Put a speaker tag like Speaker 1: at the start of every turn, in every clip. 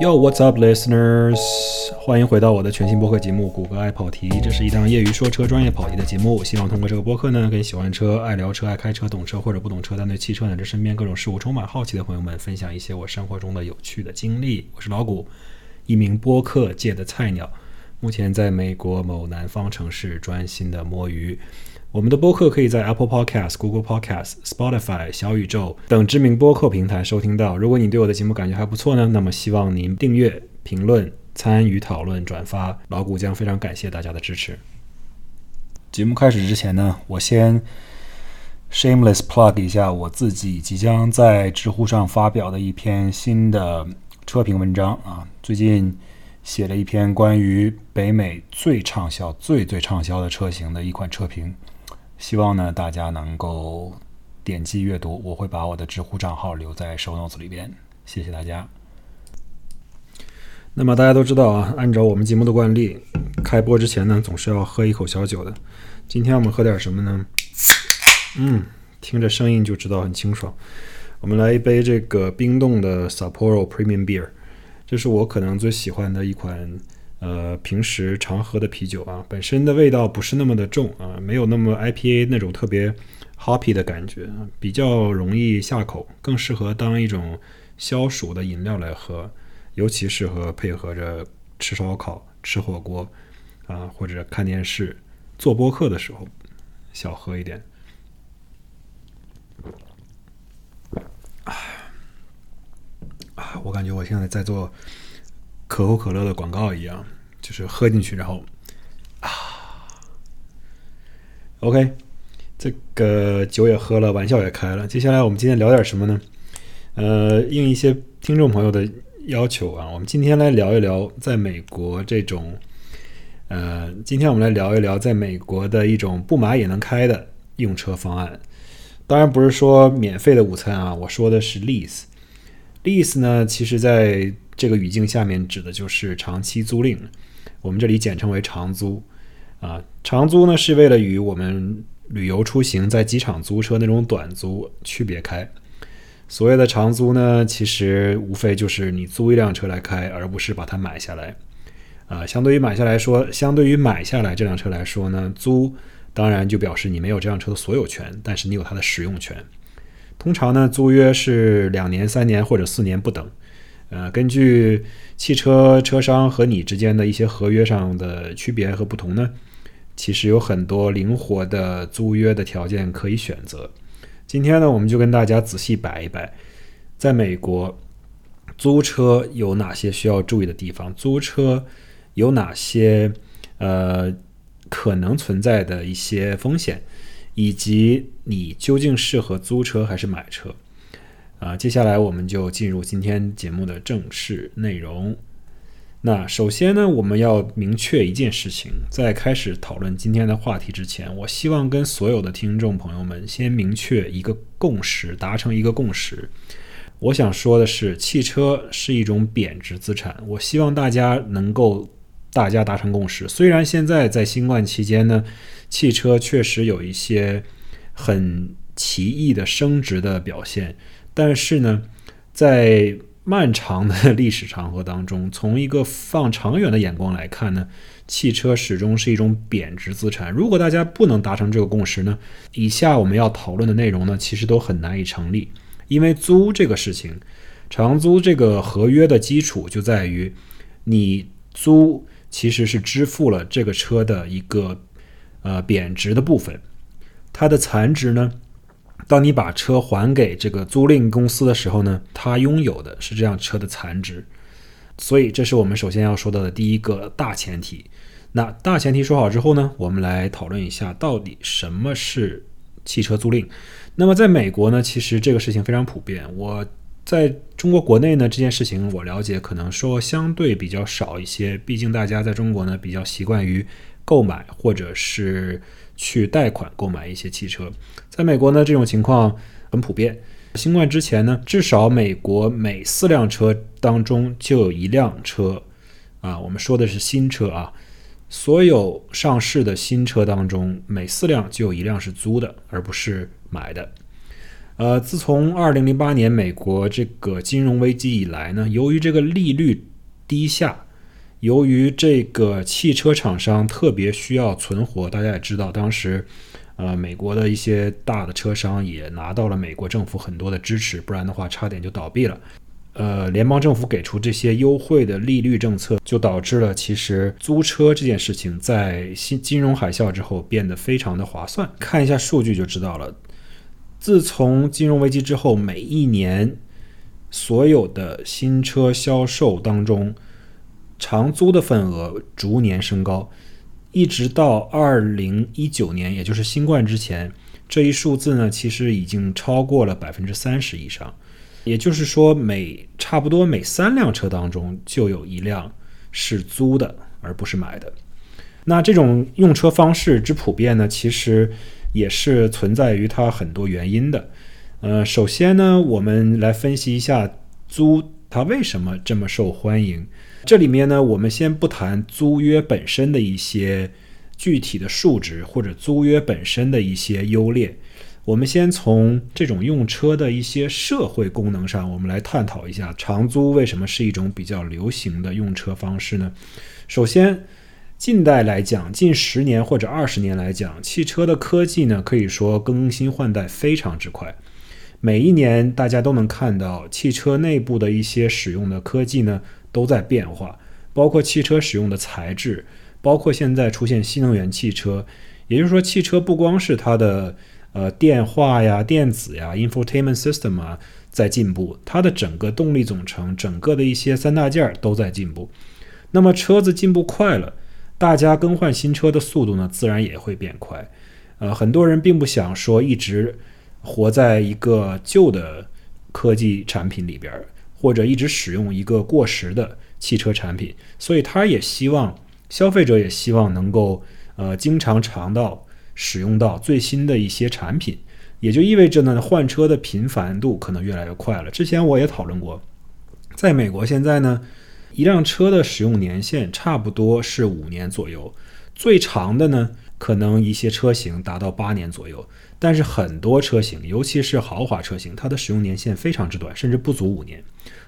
Speaker 1: Yo, what's up, listeners？欢迎回到我的全新播客节目《谷歌爱跑题》。这是一档业余说车、专业跑题的节目。希望通过这个播客呢，跟喜欢车、爱聊车、爱开车、懂车或者不懂车，但对汽车乃至身边各种事物充满好奇的朋友们，分享一些我生活中的有趣的经历。我是老谷，一名播客界的菜鸟，目前在美国某南方城市专心的摸鱼。我们的播客可以在 Apple Podcast、Google Podcast、Spotify、小宇宙等知名播客平台收听到。如果你对我的节目感觉还不错呢，那么希望您订阅、评论、参与讨论、转发，老谷将非常感谢大家的支持。节目开始之前呢，我先 shameless plug 一下我自己即将在知乎上发表的一篇新的车评文章啊，最近。写了一篇关于北美最畅销、最最畅销的车型的一款车评，希望呢大家能够点击阅读。我会把我的知乎账号留在 show notes 里边，谢谢大家。那么大家都知道啊，按照我们节目的惯例，开播之前呢总是要喝一口小酒的。今天我们喝点什么呢？嗯，听着声音就知道很清爽。我们来一杯这个冰冻的 Sapporo Premium Beer。这是我可能最喜欢的一款，呃，平时常喝的啤酒啊。本身的味道不是那么的重啊，没有那么 IPA 那种特别 hoppy 的感觉，比较容易下口，更适合当一种消暑的饮料来喝，尤其适合配合着吃烧烤、吃火锅啊，或者看电视、做播客的时候，小喝一点。我感觉我现在在做可口可乐的广告一样，就是喝进去，然后啊，OK，这个酒也喝了，玩笑也开了。接下来我们今天聊点什么呢？呃，应一些听众朋友的要求啊，我们今天来聊一聊在美国这种，呃，今天我们来聊一聊在美国的一种不买也能开的用车方案。当然不是说免费的午餐啊，我说的是 lease。lease 呢，其实在这个语境下面指的就是长期租赁，我们这里简称为长租。啊，长租呢是为了与我们旅游出行在机场租车那种短租区别开。所谓的长租呢，其实无非就是你租一辆车来开，而不是把它买下来。啊，相对于买下来说，相对于买下来这辆车来说呢，租当然就表示你没有这辆车的所有权，但是你有它的使用权。通常呢，租约是两年、三年或者四年不等。呃，根据汽车车商和你之间的一些合约上的区别和不同呢，其实有很多灵活的租约的条件可以选择。今天呢，我们就跟大家仔细摆一摆，在美国租车有哪些需要注意的地方，租车有哪些呃可能存在的一些风险。以及你究竟适合租车还是买车？啊，接下来我们就进入今天节目的正式内容。那首先呢，我们要明确一件事情，在开始讨论今天的话题之前，我希望跟所有的听众朋友们先明确一个共识，达成一个共识。我想说的是，汽车是一种贬值资产。我希望大家能够大家达成共识。虽然现在在新冠期间呢。汽车确实有一些很奇异的升值的表现，但是呢，在漫长的历史长河当中，从一个放长远的眼光来看呢，汽车始终是一种贬值资产。如果大家不能达成这个共识呢，以下我们要讨论的内容呢，其实都很难以成立。因为租这个事情，长租这个合约的基础就在于你租其实是支付了这个车的一个。呃，贬值的部分，它的残值呢？当你把车还给这个租赁公司的时候呢，它拥有的是这辆车的残值。所以，这是我们首先要说到的第一个大前提。那大前提说好之后呢，我们来讨论一下到底什么是汽车租赁。那么，在美国呢，其实这个事情非常普遍。我在中国国内呢，这件事情我了解可能说相对比较少一些，毕竟大家在中国呢比较习惯于。购买或者是去贷款购买一些汽车，在美国呢，这种情况很普遍。新冠之前呢，至少美国每四辆车当中就有一辆车，啊，我们说的是新车啊，所有上市的新车当中，每四辆就有一辆是租的，而不是买的。呃，自从二零零八年美国这个金融危机以来呢，由于这个利率低下。由于这个汽车厂商特别需要存活，大家也知道，当时，呃，美国的一些大的车商也拿到了美国政府很多的支持，不然的话差点就倒闭了。呃，联邦政府给出这些优惠的利率政策，就导致了其实租车这件事情在新金融海啸之后变得非常的划算。看一下数据就知道了。自从金融危机之后，每一年所有的新车销售当中，长租的份额逐年升高，一直到二零一九年，也就是新冠之前，这一数字呢，其实已经超过了百分之三十以上。也就是说，每差不多每三辆车当中就有一辆是租的，而不是买的。那这种用车方式之普遍呢，其实也是存在于它很多原因的。呃，首先呢，我们来分析一下租它为什么这么受欢迎。这里面呢，我们先不谈租约本身的一些具体的数值，或者租约本身的一些优劣。我们先从这种用车的一些社会功能上，我们来探讨一下长租为什么是一种比较流行的用车方式呢？首先，近代来讲，近十年或者二十年来讲，汽车的科技呢，可以说更新换代非常之快。每一年，大家都能看到汽车内部的一些使用的科技呢，都在变化，包括汽车使用的材质，包括现在出现新能源汽车。也就是说，汽车不光是它的呃，电话呀、电子呀、infotainment system 啊，在进步，它的整个动力总成、整个的一些三大件儿都在进步。那么车子进步快了，大家更换新车的速度呢，自然也会变快。呃，很多人并不想说一直活在一个旧的科技产品里边，或者一直使用一个过时的汽车产品，所以他也希望消费者也希望能够呃，经常尝到。使用到最新的一些产品，也就意味着呢，换车的频繁度可能越来越快了。之前我也讨论过，在美国现在呢，一辆车的使用年限差不多是五年左右，最长的呢，可能一些车型达到八年左右。但是很多车型，尤其是豪华车型，它的使用年限非常之短，甚至不足五年。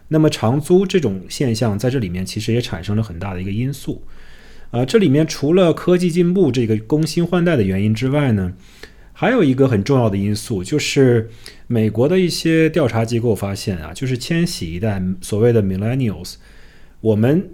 Speaker 1: 那么长租这种现象在这里面其实也产生了很大的一个因素。啊，这里面除了科技进步这个更新换代的原因之外呢，还有一个很重要的因素，就是美国的一些调查机构发现啊，就是千禧一代所谓的 Millennials，我们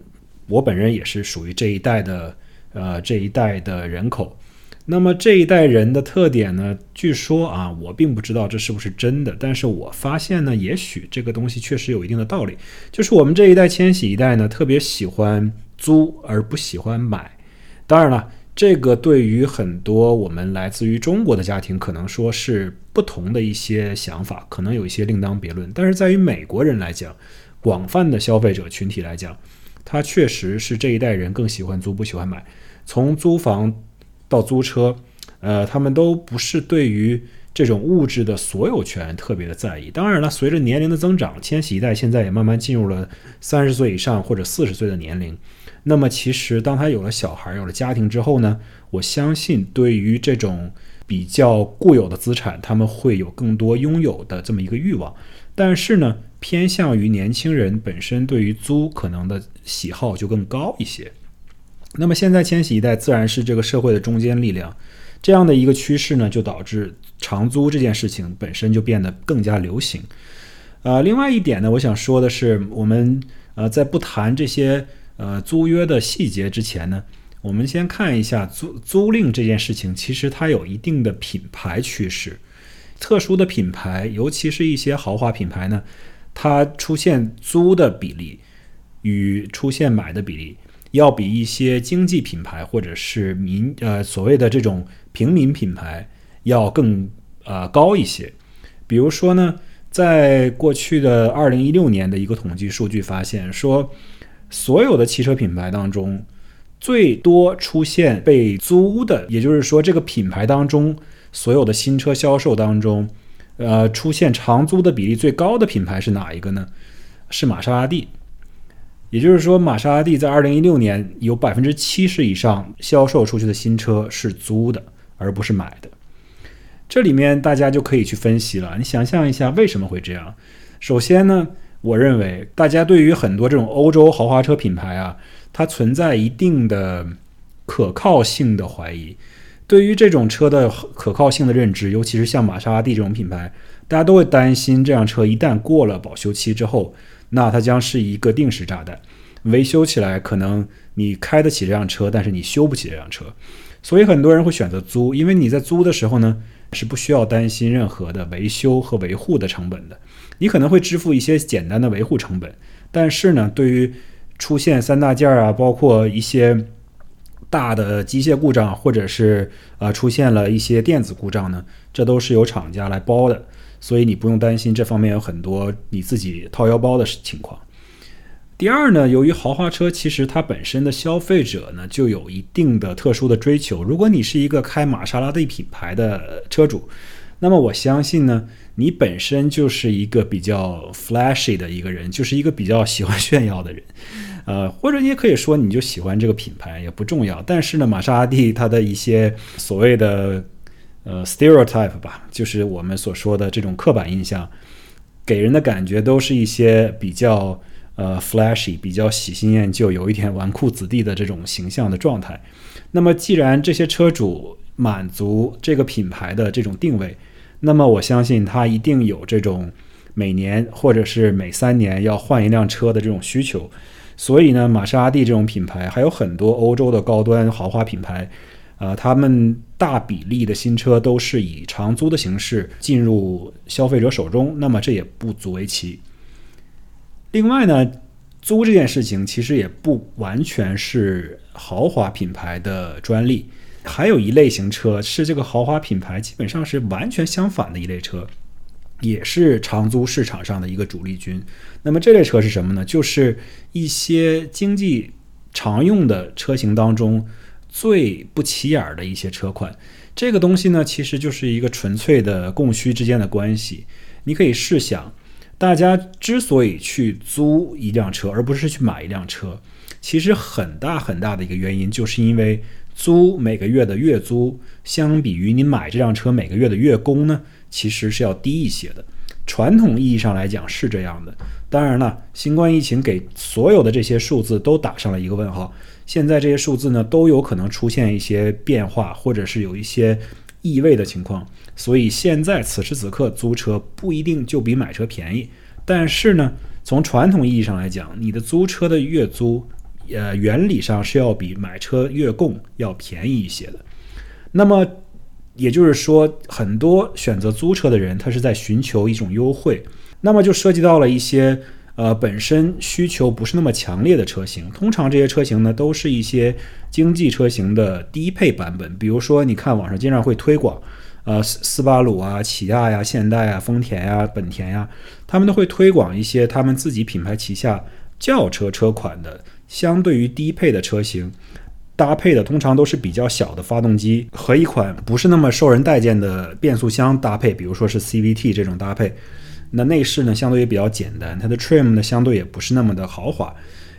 Speaker 1: 我本人也是属于这一代的，呃，这一代的人口。那么这一代人的特点呢，据说啊，我并不知道这是不是真的，但是我发现呢，也许这个东西确实有一定的道理，就是我们这一代千禧一代呢，特别喜欢。租而不喜欢买，当然了，这个对于很多我们来自于中国的家庭，可能说是不同的一些想法，可能有一些另当别论。但是在于美国人来讲，广泛的消费者群体来讲，他确实是这一代人更喜欢租不喜欢买。从租房到租车，呃，他们都不是对于这种物质的所有权特别的在意。当然了，随着年龄的增长，千禧一代现在也慢慢进入了三十岁以上或者四十岁的年龄。那么，其实当他有了小孩、有了家庭之后呢，我相信对于这种比较固有的资产，他们会有更多拥有的这么一个欲望。但是呢，偏向于年轻人本身对于租可能的喜好就更高一些。那么现在千禧一代自然是这个社会的中坚力量，这样的一个趋势呢，就导致长租这件事情本身就变得更加流行。呃，另外一点呢，我想说的是，我们呃在不谈这些。呃，租约的细节之前呢，我们先看一下租租赁这件事情，其实它有一定的品牌趋势。特殊的品牌，尤其是一些豪华品牌呢，它出现租的比例与出现买的比例，要比一些经济品牌或者是民呃所谓的这种平民品牌要更呃高一些。比如说呢，在过去的二零一六年的一个统计数据发现说。所有的汽车品牌当中，最多出现被租的，也就是说，这个品牌当中所有的新车销售当中，呃，出现长租的比例最高的品牌是哪一个呢？是玛莎拉蒂。也就是说，玛莎拉蒂在二零一六年有百分之七十以上销售出去的新车是租的，而不是买的。这里面大家就可以去分析了。你想象一下，为什么会这样？首先呢？我认为大家对于很多这种欧洲豪华车品牌啊，它存在一定的可靠性的怀疑。对于这种车的可靠性的认知，尤其是像玛莎拉蒂这种品牌，大家都会担心这辆车一旦过了保修期之后，那它将是一个定时炸弹，维修起来可能你开得起这辆车，但是你修不起这辆车。所以很多人会选择租，因为你在租的时候呢，是不需要担心任何的维修和维护的成本的。你可能会支付一些简单的维护成本，但是呢，对于出现三大件啊，包括一些大的机械故障，或者是呃出现了一些电子故障呢，这都是由厂家来包的，所以你不用担心这方面有很多你自己掏腰包的情况。第二呢，由于豪华车其实它本身的消费者呢就有一定的特殊的追求，如果你是一个开玛莎拉蒂品牌的车主，那么我相信呢。你本身就是一个比较 flashy 的一个人，就是一个比较喜欢炫耀的人，呃，或者你也可以说你就喜欢这个品牌也不重要。但是呢，玛莎拉蒂它的一些所谓的呃 stereotype 吧，就是我们所说的这种刻板印象，给人的感觉都是一些比较呃 flashy、比较喜新厌旧、有一点纨绔子弟的这种形象的状态。那么，既然这些车主满足这个品牌的这种定位，那么我相信他一定有这种每年或者是每三年要换一辆车的这种需求，所以呢，玛莎拉蒂这种品牌还有很多欧洲的高端豪华品牌，啊，他们大比例的新车都是以长租的形式进入消费者手中，那么这也不足为奇。另外呢，租这件事情其实也不完全是豪华品牌的专利。还有一类型车是这个豪华品牌基本上是完全相反的一类车，也是长租市场上的一个主力军。那么这类车是什么呢？就是一些经济常用的车型当中最不起眼的一些车款。这个东西呢，其实就是一个纯粹的供需之间的关系。你可以试想，大家之所以去租一辆车，而不是去买一辆车，其实很大很大的一个原因，就是因为。租每个月的月租，相比于你买这辆车每个月的月供呢，其实是要低一些的。传统意义上来讲是这样的。当然了，新冠疫情给所有的这些数字都打上了一个问号。现在这些数字呢，都有可能出现一些变化，或者是有一些异味的情况。所以现在此时此刻租车不一定就比买车便宜。但是呢，从传统意义上来讲，你的租车的月租。呃，原理上是要比买车月供要便宜一些的。那么也就是说，很多选择租车的人，他是在寻求一种优惠。那么就涉及到了一些呃本身需求不是那么强烈的车型。通常这些车型呢，都是一些经济车型的低配版本。比如说，你看网上经常会推广，呃，斯斯巴鲁啊、起亚呀、现代啊、丰田呀、本田呀，他们都会推广一些他们自己品牌旗下轿车车款的。相对于低配的车型，搭配的通常都是比较小的发动机和一款不是那么受人待见的变速箱搭配，比如说是 CVT 这种搭配。那内饰呢，相对也比较简单，它的 trim 呢，相对也不是那么的豪华。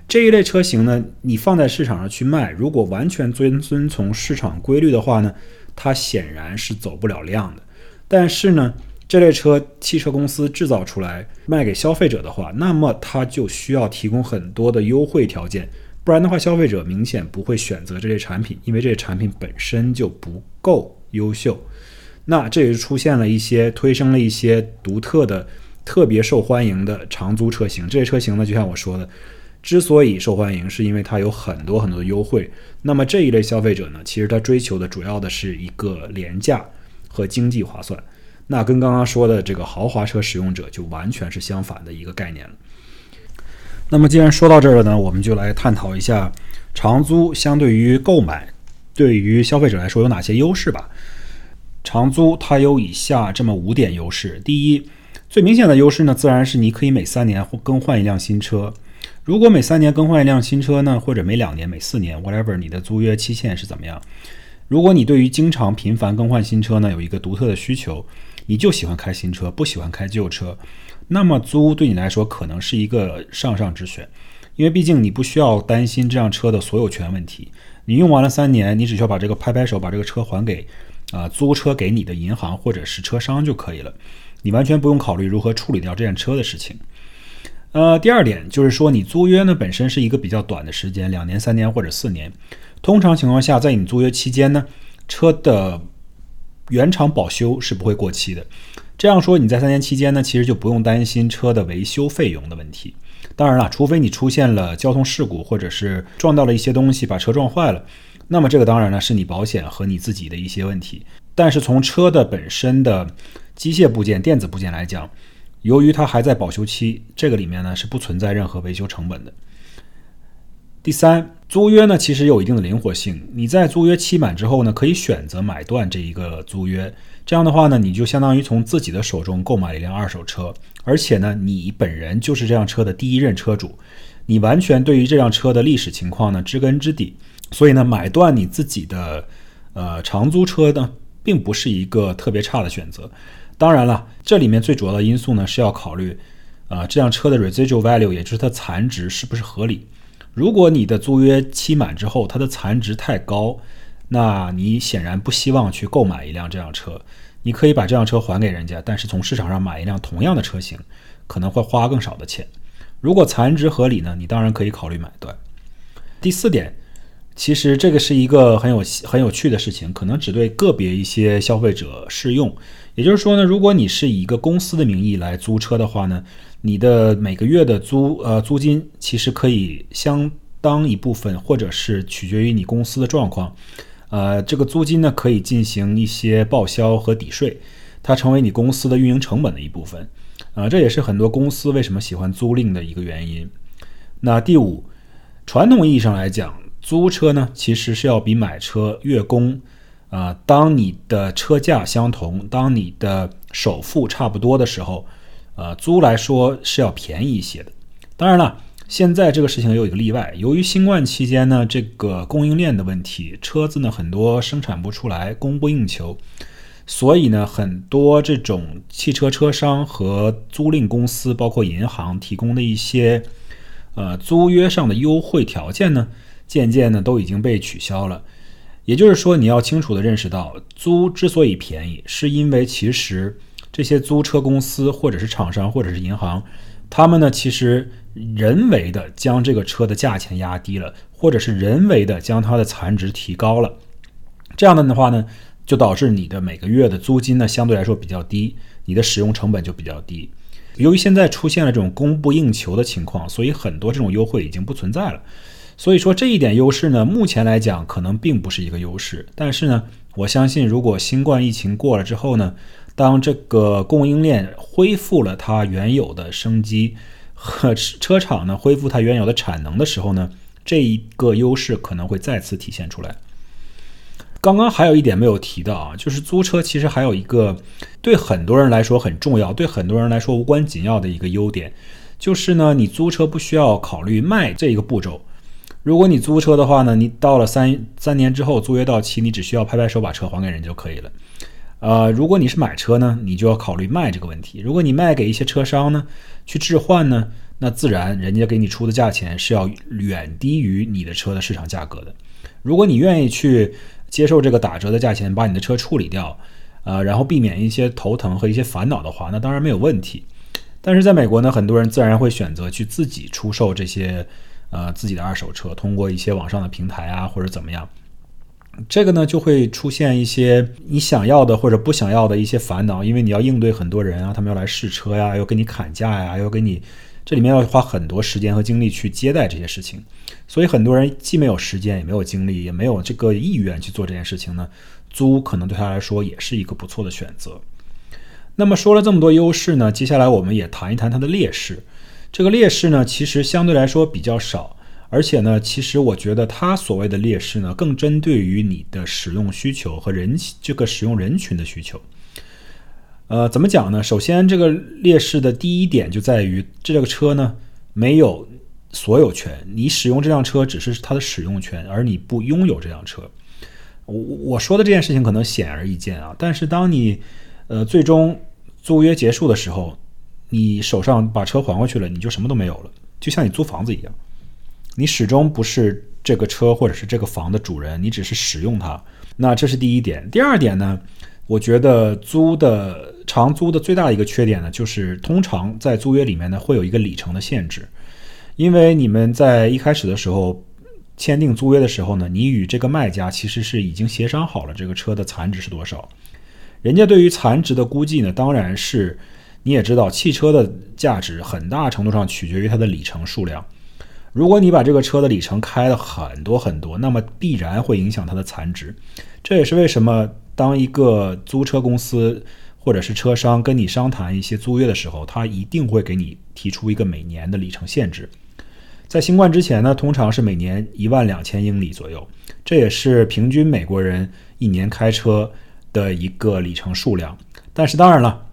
Speaker 1: 这一类车型呢，你放在市场上去卖，如果完全遵遵从市场规律的话呢，它显然是走不了量的。但是呢，这类车汽车公司制造出来卖给消费者的话，那么它就需要提供很多的优惠条件，不然的话，消费者明显不会选择这类产品，因为这类产品本身就不够优秀。那这也是出现了一些推升了一些独特的、特别受欢迎的长租车型。这些车型呢，就像我说的，之所以受欢迎，是因为它有很多很多的优惠。那么这一类消费者呢，其实他追求的主要的是一个廉价和经济划算。那跟刚刚说的这个豪华车使用者就完全是相反的一个概念了。那么既然说到这儿了呢，我们就来探讨一下长租相对于购买对于消费者来说有哪些优势吧。长租它有以下这么五点优势：第一，最明显的优势呢，自然是你可以每三年更换一辆新车。如果每三年更换一辆新车呢，或者每两年、每四年，whatever，你的租约期限是怎么样？如果你对于经常频繁更换新车呢有一个独特的需求，你就喜欢开新车，不喜欢开旧车，那么租对你来说可能是一个上上之选，因为毕竟你不需要担心这辆车的所有权问题。你用完了三年，你只需要把这个拍拍手，把这个车还给啊租车给你的银行或者是车商就可以了，你完全不用考虑如何处理掉这辆车的事情。呃，第二点就是说，你租约呢本身是一个比较短的时间，两年、三年或者四年。通常情况下，在你租约期间呢，车的原厂保修是不会过期的。这样说，你在三年期间呢，其实就不用担心车的维修费用的问题。当然了，除非你出现了交通事故，或者是撞到了一些东西把车撞坏了，那么这个当然呢是你保险和你自己的一些问题。但是从车的本身的机械部件、电子部件来讲，由于它还在保修期，这个里面呢是不存在任何维修成本的。第三，租约呢其实有一定的灵活性。你在租约期满之后呢，可以选择买断这一个租约。这样的话呢，你就相当于从自己的手中购买了一辆二手车，而且呢，你本人就是这辆车的第一任车主，你完全对于这辆车的历史情况呢知根知底。所以呢，买断你自己的呃长租车呢，并不是一个特别差的选择。当然了，这里面最主要的因素呢是要考虑啊这辆车的 residual value，也就是它残值是不是合理。如果你的租约期满之后，它的残值太高，那你显然不希望去购买一辆这辆车。你可以把这辆车还给人家，但是从市场上买一辆同样的车型，可能会花更少的钱。如果残值合理呢，你当然可以考虑买断。第四点，其实这个是一个很有很有趣的事情，可能只对个别一些消费者适用。也就是说呢，如果你是以一个公司的名义来租车的话呢。你的每个月的租呃租金其实可以相当一部分，或者是取决于你公司的状况，呃，这个租金呢可以进行一些报销和抵税，它成为你公司的运营成本的一部分，啊，这也是很多公司为什么喜欢租赁的一个原因。那第五，传统意义上来讲，租车呢其实是要比买车月供，啊，当你的车价相同，当你的首付差不多的时候。呃，租来说是要便宜一些的。当然了，现在这个事情也有一个例外。由于新冠期间呢，这个供应链的问题，车子呢很多生产不出来，供不应求，所以呢，很多这种汽车车商和租赁公司，包括银行提供的一些呃租约上的优惠条件呢，渐渐呢都已经被取消了。也就是说，你要清楚的认识到，租之所以便宜，是因为其实。这些租车公司或者是厂商或者是银行，他们呢其实人为的将这个车的价钱压低了，或者是人为的将它的残值提高了。这样的的话呢，就导致你的每个月的租金呢相对来说比较低，你的使用成本就比较低。由于现在出现了这种供不应求的情况，所以很多这种优惠已经不存在了。所以说这一点优势呢，目前来讲可能并不是一个优势。但是呢，我相信如果新冠疫情过了之后呢，当这个供应链恢复了它原有的生机，和车厂呢恢复它原有的产能的时候呢，这一个优势可能会再次体现出来。刚刚还有一点没有提到啊，就是租车其实还有一个对很多人来说很重要，对很多人来说无关紧要的一个优点，就是呢，你租车不需要考虑卖这一个步骤。如果你租车的话呢，你到了三三年之后租约到期，你只需要拍拍手把车还给人就可以了。呃，如果你是买车呢，你就要考虑卖这个问题。如果你卖给一些车商呢，去置换呢，那自然人家给你出的价钱是要远低于你的车的市场价格的。如果你愿意去接受这个打折的价钱，把你的车处理掉，呃，然后避免一些头疼和一些烦恼的话，那当然没有问题。但是在美国呢，很多人自然会选择去自己出售这些呃自己的二手车，通过一些网上的平台啊，或者怎么样。这个呢，就会出现一些你想要的或者不想要的一些烦恼，因为你要应对很多人啊，他们要来试车呀，要跟你砍价呀，要给你，这里面要花很多时间和精力去接待这些事情，所以很多人既没有时间，也没有精力，也没有这个意愿去做这件事情呢，租可能对他来说也是一个不错的选择。那么说了这么多优势呢，接下来我们也谈一谈它的劣势。这个劣势呢，其实相对来说比较少。而且呢，其实我觉得它所谓的劣势呢，更针对于你的使用需求和人这个使用人群的需求。呃，怎么讲呢？首先，这个劣势的第一点就在于这个车呢没有所有权，你使用这辆车只是它的使用权，而你不拥有这辆车。我我说的这件事情可能显而易见啊，但是当你呃最终租约结束的时候，你手上把车还回去了，你就什么都没有了，就像你租房子一样。你始终不是这个车或者是这个房的主人，你只是使用它。那这是第一点。第二点呢？我觉得租的长租的最大的一个缺点呢，就是通常在租约里面呢会有一个里程的限制，因为你们在一开始的时候签订租约的时候呢，你与这个卖家其实是已经协商好了这个车的残值是多少。人家对于残值的估计呢，当然是你也知道，汽车的价值很大程度上取决于它的里程数量。如果你把这个车的里程开了很多很多，那么必然会影响它的残值。这也是为什么当一个租车公司或者是车商跟你商谈一些租约的时候，他一定会给你提出一个每年的里程限制。在新冠之前呢，通常是每年一万两千英里左右，这也是平均美国人一年开车。的一个里程数量，但是当然了，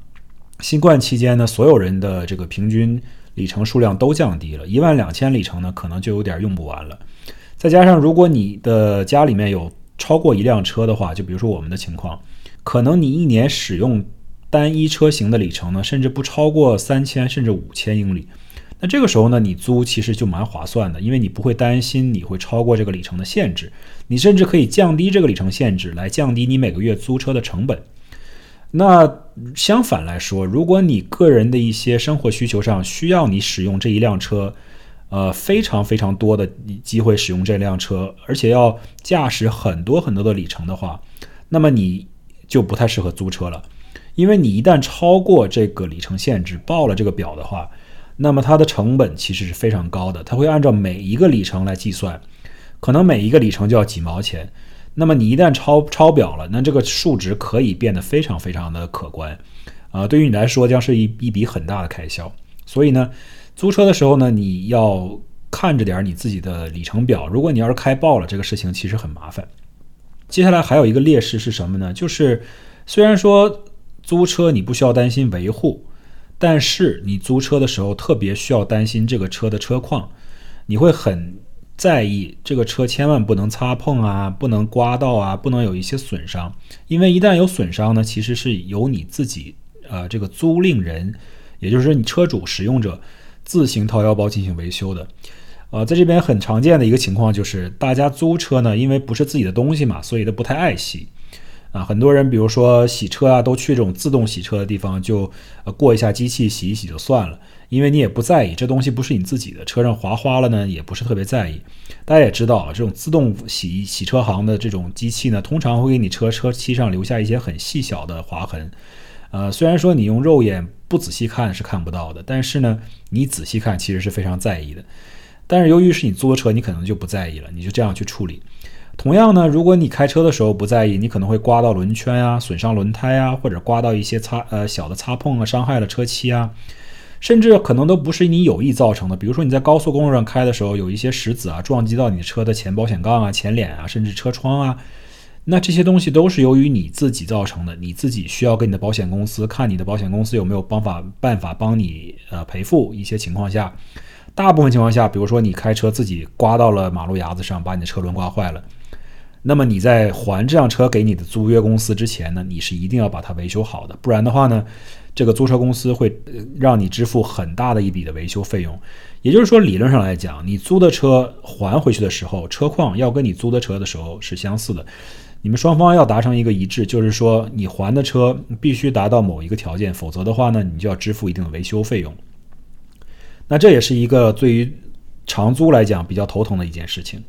Speaker 1: 新冠期间呢，所有人的这个平均里程数量都降低了，一万两千里程呢，可能就有点用不完了。再加上，如果你的家里面有超过一辆车的话，就比如说我们的情况，可能你一年使用单一车型的里程呢，甚至不超过三千甚至五千英里。那这个时候呢，你租其实就蛮划算的，因为你不会担心你会超过这个里程的限制，你甚至可以降低这个里程限制来降低你每个月租车的成本。那相反来说，如果你个人的一些生活需求上需要你使用这一辆车，呃，非常非常多的机会使用这辆车，而且要驾驶很多很多的里程的话，那么你就不太适合租车了，因为你一旦超过这个里程限制，报了这个表的话。那么它的成本其实是非常高的，它会按照每一个里程来计算，可能每一个里程就要几毛钱。那么你一旦超超表了，那这个数值可以变得非常非常的可观，啊，对于你来说将是一一笔很大的开销。所以呢，租车的时候呢，你要看着点你自己的里程表。如果你要是开爆了，这个事情其实很麻烦。接下来还有一个劣势是什么呢？就是虽然说租车你不需要担心维护。但是你租车的时候特别需要担心这个车的车况，你会很在意这个车千万不能擦碰啊，不能刮到啊，不能有一些损伤，因为一旦有损伤呢，其实是由你自己呃这个租赁人，也就是说你车主使用者自行掏腰包进行维修的。呃，在这边很常见的一个情况就是大家租车呢，因为不是自己的东西嘛，所以都不太爱惜。啊，很多人比如说洗车啊，都去这种自动洗车的地方，就呃过一下机器洗一洗就算了，因为你也不在意，这东西不是你自己的，车上划花了呢，也不是特别在意。大家也知道啊，这种自动洗洗车行的这种机器呢，通常会给你车车漆上留下一些很细小的划痕。呃，虽然说你用肉眼不仔细看是看不到的，但是呢，你仔细看其实是非常在意的。但是由于是你租车，你可能就不在意了，你就这样去处理。同样呢，如果你开车的时候不在意，你可能会刮到轮圈啊，损伤轮胎啊，或者刮到一些擦呃小的擦碰啊，伤害了车漆啊，甚至可能都不是你有意造成的。比如说你在高速公路上开的时候，有一些石子啊撞击到你车的前保险杠啊、前脸啊，甚至车窗啊，那这些东西都是由于你自己造成的，你自己需要跟你的保险公司看你的保险公司有没有方法办法帮你呃赔付。一些情况下，大部分情况下，比如说你开车自己刮到了马路牙子上，把你的车轮刮坏了。那么你在还这辆车给你的租约公司之前呢，你是一定要把它维修好的，不然的话呢，这个租车公司会让你支付很大的一笔的维修费用。也就是说，理论上来讲，你租的车还回去的时候，车况要跟你租的车的时候是相似的，你们双方要达成一个一致，就是说你还的车必须达到某一个条件，否则的话呢，你就要支付一定的维修费用。那这也是一个对于长租来讲比较头疼的一件事情。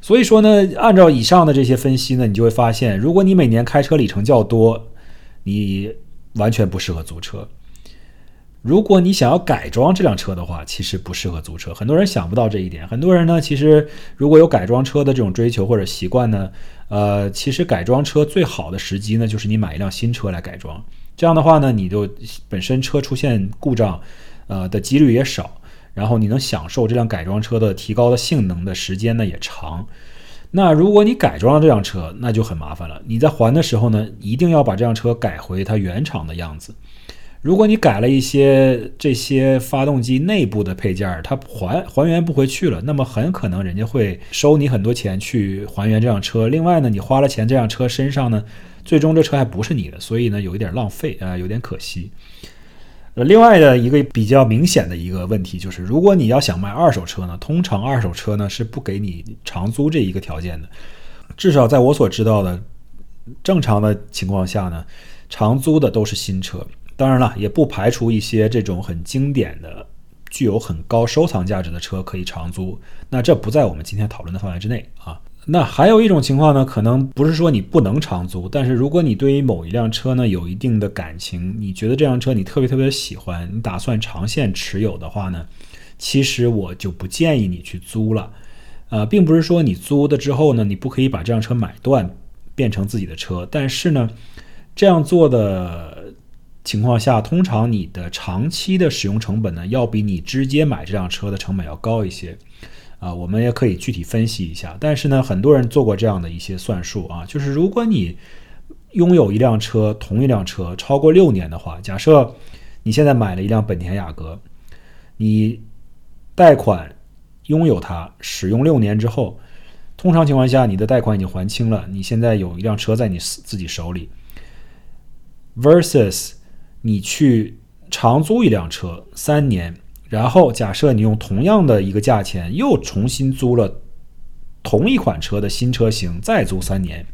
Speaker 1: 所以说呢，按照以上的这些分析呢，你就会发现，如果你每年开车里程较多，你完全不适合租车。如果你想要改装这辆车的话，其实不适合租车。很多人想不到这一点。很多人呢，其实如果有改装车的这种追求或者习惯呢，呃，其实改装车最好的时机呢，就是你买一辆新车来改装。这样的话呢，你就本身车出现故障，呃的几率也少。然后你能享受这辆改装车的提高的性能的时间呢也长。那如果你改装了这辆车，那就很麻烦了。你在还的时候呢，一定要把这辆车改回它原厂的样子。如果你改了一些这些发动机内部的配件，它还还原不回去了，那么很可能人家会收你很多钱去还原这辆车。另外呢，你花了钱这辆车身上呢，最终这车还不是你的，所以呢有一点浪费啊，有点可惜。另外的一个比较明显的一个问题就是，如果你要想卖二手车呢，通常二手车呢是不给你长租这一个条件的。至少在我所知道的正常的情况下呢，长租的都是新车。当然了，也不排除一些这种很经典的、具有很高收藏价值的车可以长租。那这不在我们今天讨论的范围之内啊。那还有一种情况呢，可能不是说你不能长租，但是如果你对于某一辆车呢有一定的感情，你觉得这辆车你特别特别喜欢，你打算长线持有的话呢，其实我就不建议你去租了。呃，并不是说你租的之后呢，你不可以把这辆车买断变成自己的车，但是呢，这样做的情况下，通常你的长期的使用成本呢，要比你直接买这辆车的成本要高一些。啊，我们也可以具体分析一下。但是呢，很多人做过这样的一些算术啊，就是如果你拥有一辆车，同一辆车超过六年的话，假设你现在买了一辆本田雅阁，你贷款拥有它，使用六年之后，通常情况下你的贷款已经还清了，你现在有一辆车在你自己手里，versus 你去长租一辆车三年。然后假设你用同样的一个价钱又重新租了同一款车的新车型，再租三年，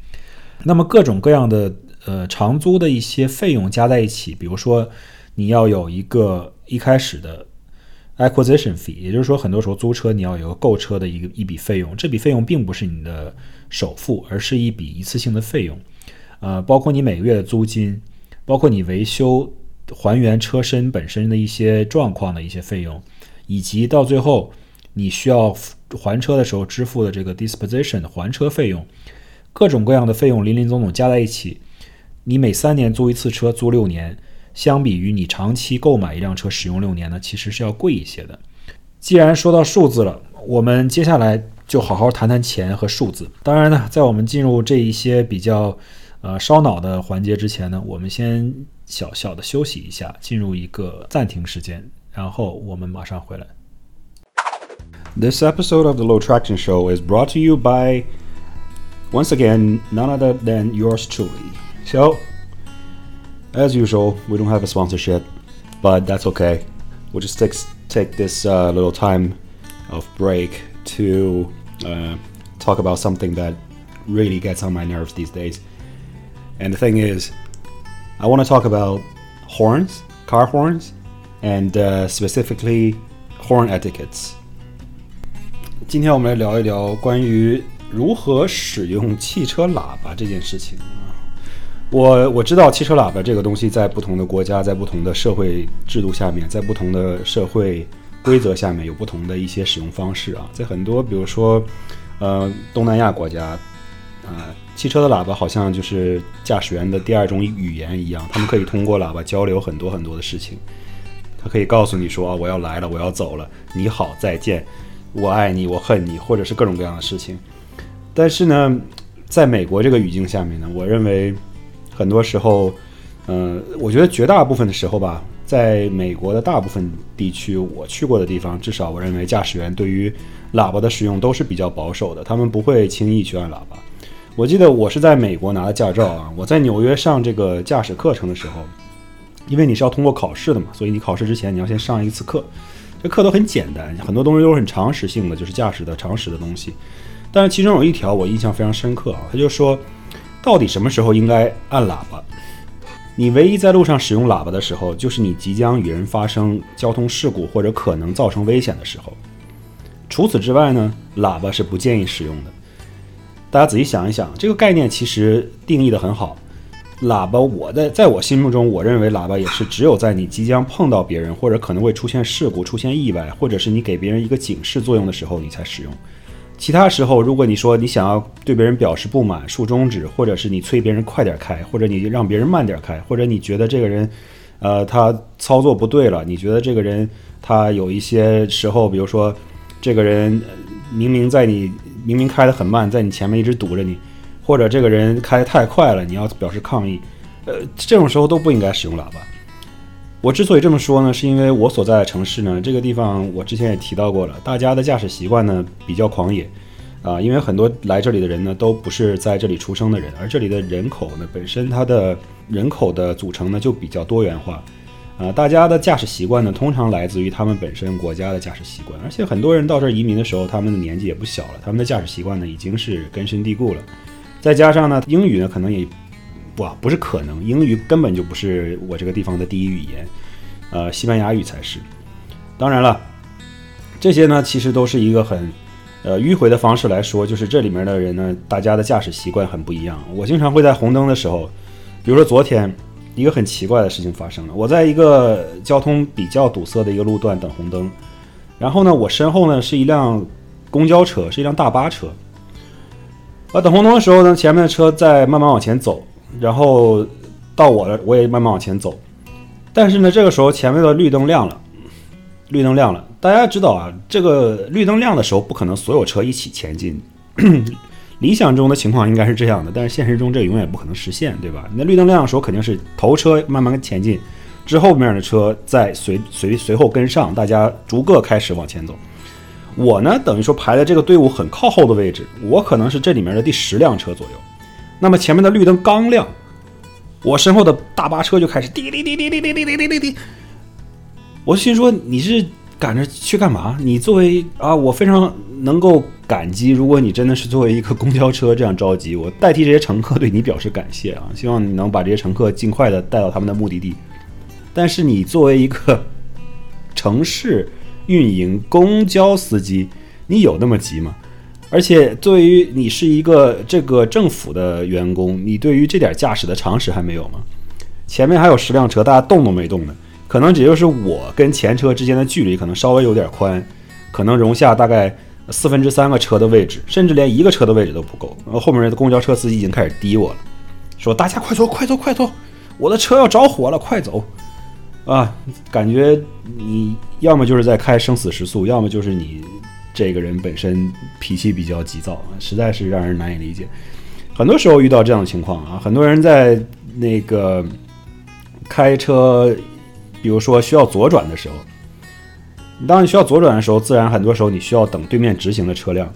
Speaker 1: 那么各种各样的呃长租的一些费用加在一起，比如说你要有一个一开始的 acquisition fee，也就是说很多时候租车你要有个购车的一个一笔费用，这笔费用并不是你的首付，而是一笔一次性的费用，呃，包括你每个月的租金，包括你维修。还原车身本身的一些状况的一些费用，以及到最后你需要还车的时候支付的这个 disposition 还车费用，各种各样的费用林林总总加在一起，你每三年租一次车租六年，相比于你长期购买一辆车使用六年呢，其实是要贵一些的。既然说到数字了，我们接下来就好好谈谈钱和数字。当然呢，在我们进入这一些比较呃烧脑的环节之前呢，我们先。小小的休息一下，进入一个暂停时间，然后我们马上回来。
Speaker 2: This episode of the Low Traction Show is brought to you by, once again, none other than yours truly. So, as usual, we don't have a sponsorship, but that's okay. We'll just take, take this uh, little time of break to uh, talk about something that really gets on my nerves these days. And the thing is, I want to talk about horns, car horns, and specifically horn etiquettes.
Speaker 1: 今天我们来聊一聊关于如何使用汽车喇叭这件事情啊。我我知道汽车喇叭这个东西在不同的国家、在不同的社会制度下面、在不同的社会规则下面有不同的一些使用方式啊。在很多比如说呃东南亚国家。啊，汽车的喇叭好像就是驾驶员的第二种语言一样，他们可以通过喇叭交流很多很多的事情。他可以告诉你说：“我要来了，我要走了，你好，再见，我爱你，我恨你，或者是各种各样的事情。”但是呢，在美国这个语境下面呢，我认为很多时候，嗯，我觉得绝大部分的时候吧，在美国的大部分地区，我去过的地方，至少我认为驾驶员对于喇叭的使用都是比较保守的，他们不会轻易去按喇叭。我记得我是在美国拿的驾照啊，我在纽约上这个驾驶课程的时候，因为你是要通过考试的嘛，所以你考试之前你要先上一次课，这课都很简单，很多东西都是很常识性的，就是驾驶的常识的东西。但是其中有一条我印象非常深刻啊，他就说，到底什么时候应该按喇叭？你唯一在路上使用喇叭的时候，就是你即将与人发生交通事故或者可能造成危险的时候。除此之外呢，喇叭是不建议使用的。大家仔细想一想，这个概念其实定义的很好。喇叭，我在在我心目中，我认为喇叭也是只有在你即将碰到别人，或者可能会出现事故、出现意外，或者是你给别人一个警示作用的时候，你才使用。其他时候，如果你说你想要对别人表示不满、竖中指，或者是你催别人快点开，或者你让别人慢点开，或者你觉得这个人，呃，他操作不对了，你觉得这个人他有一些时候，比如说这个人明明在你。明明开得很慢，在你前面一直堵着你，或者这个人开得太快了，你要表示抗议，呃，这种时候都不应该使用喇叭。我之所以这么说呢，是因为我所在的城市呢，这个地方我之前也提到过了，大家的驾驶习惯呢比较狂野，啊，因为很多来这里的人呢都不是在这里出生的人，而这里的人口呢本身它的人口的组成呢就比较多元化。啊，大家的驾驶习惯呢，通常来自于他们本身国家的驾驶习惯，而且很多人到这儿移民的时候，他们的年纪也不小了，他们的驾驶习惯呢已经是根深蒂固了。再加上呢，英语呢可能也哇，不是可能，英语根本就不是我这个地方的第一语言，呃，西班牙语才是。当然了，这些呢，其实都是一个很呃迂回的方式来说，就是这里面的人呢，大家的驾驶习惯很不一样。我经常会在红灯的时候，比如说昨天，一个很奇怪的事情发生了，我在一个交通比较堵塞的一个路段等红灯，然后呢，我身后呢是一辆公交车，是一辆大巴车。啊，等红灯的时候呢，前面的车在慢慢往前走，然后到我了，我也慢慢往前走。但是呢，这个时候前面的绿灯亮了，绿灯亮了。大家知道啊，这个绿灯亮的时候，不可能所有车一起前进。理想中的情况应该是这样的，但是现实中这永远不可能实现，对吧？那绿灯亮的时候，肯定是头车慢慢前进，之后面的车再随随随后跟上，大家逐个开始往前走。我呢，等于说排在这个队伍很靠后的位置，我可能是这里面的第十辆车左右。那么前面的绿灯刚亮，我身后的大巴车就开始滴滴滴滴滴滴滴滴滴滴。我心说你是赶着去干嘛？你作为啊，我非常能够感激，如果你真的是作为一个公交车这样着急，我代替这些乘客对你表示感谢啊，希望你能把这些乘客尽快的带到他们的目的地。但是你作为一个城市。运营公交司机，你有那么急吗？而且，作为你是一个这个政府的员工，你对于这点驾驶的常识还没有吗？前面还有十辆车，大家动都没动呢，可能只就是我跟前车之间的距离可能稍微有点宽，可能容下大概四分之三个车的位置，甚至连一个车的位置都不够。然后后面的公交车司机已经开始滴我了，说：“大家快走，快走，快走，我的车要着火了，快走！”啊，感觉你要么就是在开生死时速，要么就是你这个人本身脾气比较急躁，实在是让人难以理解。很多时候遇到这样的情况啊，很多人在那个开车，比如说需要左转的时候，当你需要左转的时候，自然很多时候你需要等对面直行的车辆。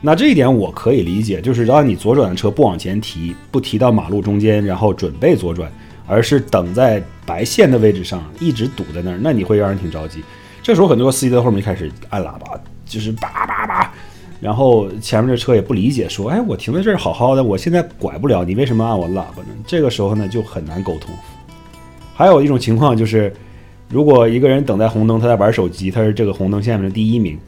Speaker 1: 那这一点我可以理解，就是当你左转的车不往前提，不提到马路中间，然后准备左转。而是等在白线的位置上，一直堵在那儿，那你会让人挺着急。这时候很多司机在后面就开始按喇叭，就是叭叭叭，然后前面这车也不理解，说：“哎，我停在这儿好好的，我现在拐不了，你为什么按我喇叭呢？”这个时候呢就很难沟通。还有一种情况就是，如果一个人等在红灯，他在玩手机，他是这个红灯下面的第一名，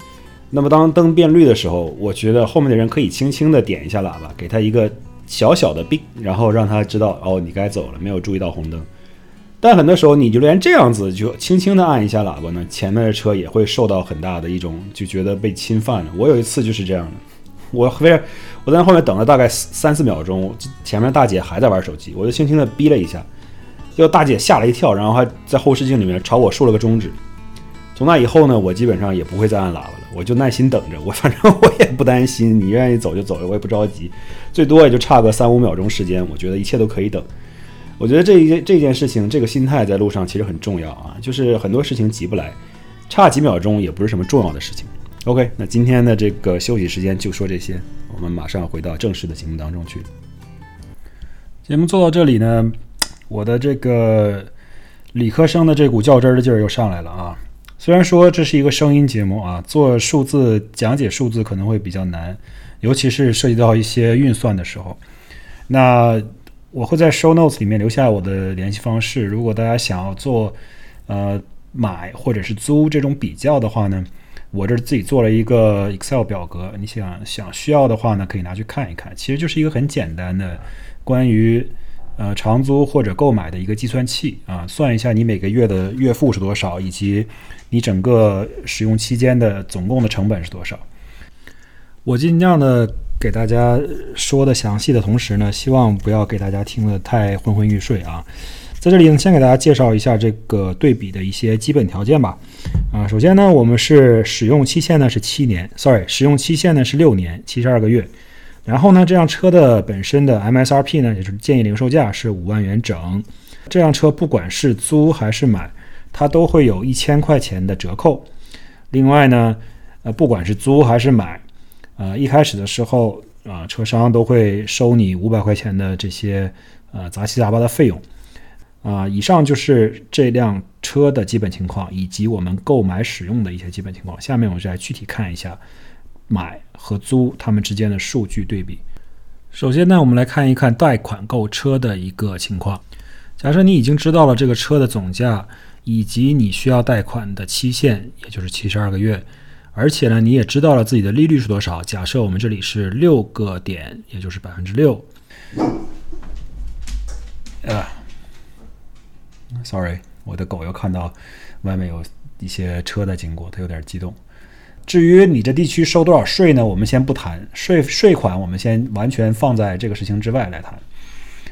Speaker 1: 那么当灯变绿的时候，我觉得后面的人可以轻轻的点一下喇叭，给他一个。小小的病，然后让他知道哦，你该走了，没有注意到红灯。但很多时候，你就连这样子就轻轻的按一下喇叭呢，前面的车也会受到很大的一种就觉得被侵犯了。我有一次就是这样的，我非我在后面等了大概三四秒钟，前面大姐还在玩手机，我就轻轻的逼了一下，结果大姐吓了一跳，然后还在后视镜里面朝我竖了个中指。从那以后呢，我基本上也不会再按喇叭了，我就耐心等着。我反正我也不担心，你愿意走就走，我也不着急，最多也就差个三五秒钟时间，我觉得一切都可以等。我觉得这一件这件事情，这个心态在路上其实很重要啊，就是很多事情急不来，差几秒钟也不是什么重要的事情。OK，那今天的这个休息时间就说这些，我们马上回到正式的节目当中去。节目做到这里呢，我的这个理科生的这股较真儿的劲儿又上来了啊。虽然说这是一个声音节目啊，做数字讲解数字可能会比较难，尤其是涉及到一些运算的时候。那我会在 show notes 里面留下我的联系方式，如果大家想要做呃买或者是租这种比较的话呢，我这自己做了一个 Excel 表格，你想想需要的话呢，可以拿去看一看。其实就是一个很简单的关于。呃，长租或者购买的一个计算器啊，算一下你每个月的月付是多少，以及你整个使用期间的总共的成本是多少。我尽量的给大家说的详细的同时呢，希望不要给大家听得太昏昏欲睡啊。在这里呢，先给大家介绍一下这个对比的一些基本条件吧。啊，首先呢，我们是使用期限呢是七年，sorry，使用期限呢是六年，七十二个月。然后呢，这辆车的本身的 MSRP 呢，也就是建议零售价是五万元整。这辆车不管是租还是买，它都会有一千块钱的折扣。另外呢，呃，不管是租还是买，呃，一开始的时候啊，车商都会收你五百块钱的这些呃杂七杂八的费用。啊，以上就是这辆车的基本情况，以及我们购买使用的一些基本情况。下面我就来具体看一下。买和租它们之间的数据对比。首先呢，我们来看一看贷款购车的一个情况。假设你已经知道了这个车的总价以及你需要贷款的期限，也就是七十二个月，而且呢，你也知道了自己的利率是多少。假设我们这里是六个点，也就是百分之六。啊，sorry，我的狗又看到外面有一些车在经过，它有点激动。至于你这地区收多少税呢？我们先不谈税税款，我们先完全放在这个事情之外来谈。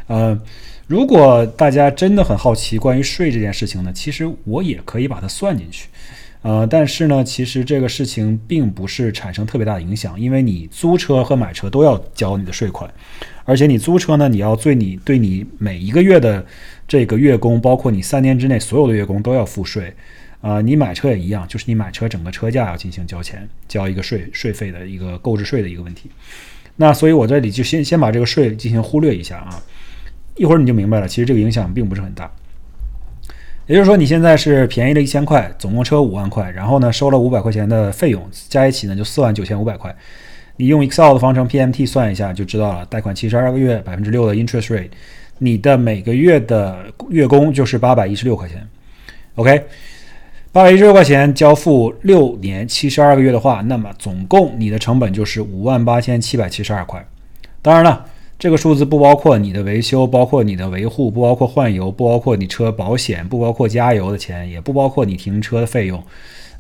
Speaker 1: 呃，如果大家真的很好奇关于税这件事情呢，其实我也可以把它算进去。呃，但是呢，其实这个事情并不是产生特别大的影响，因为你租车和买车都要交你的税款，而且你租车呢，你要对你对你每一个月的这个月供，包括你三年之内所有的月供都要付税。啊，你买车也一样，就是你买车整个车价要进行交钱，交一个税税费的一个购置税的一个问题。那所以我这里就先先把这个税进行忽略一下啊，一会儿你就明白了，其实这个影响并不是很大。也就是说，你现在是便宜了一千块，总共车五万块，然后呢收了五百块钱的费用，加一起呢就四万九千五百块。你用 Excel 的方程 PMT 算一下就知道了，贷款七十二个月，百分之六的 interest rate，你的每个月的月供就是八百一十六块钱。OK。八百一十六块钱交付六年七十二个月的话，那么总共你的成本就是五万八千七百七十二块。当然了，这个数字不包括你的维修，包括你的维护，不包括换油，不包括你车保险，不包括加油的钱，也不包括你停车的费用。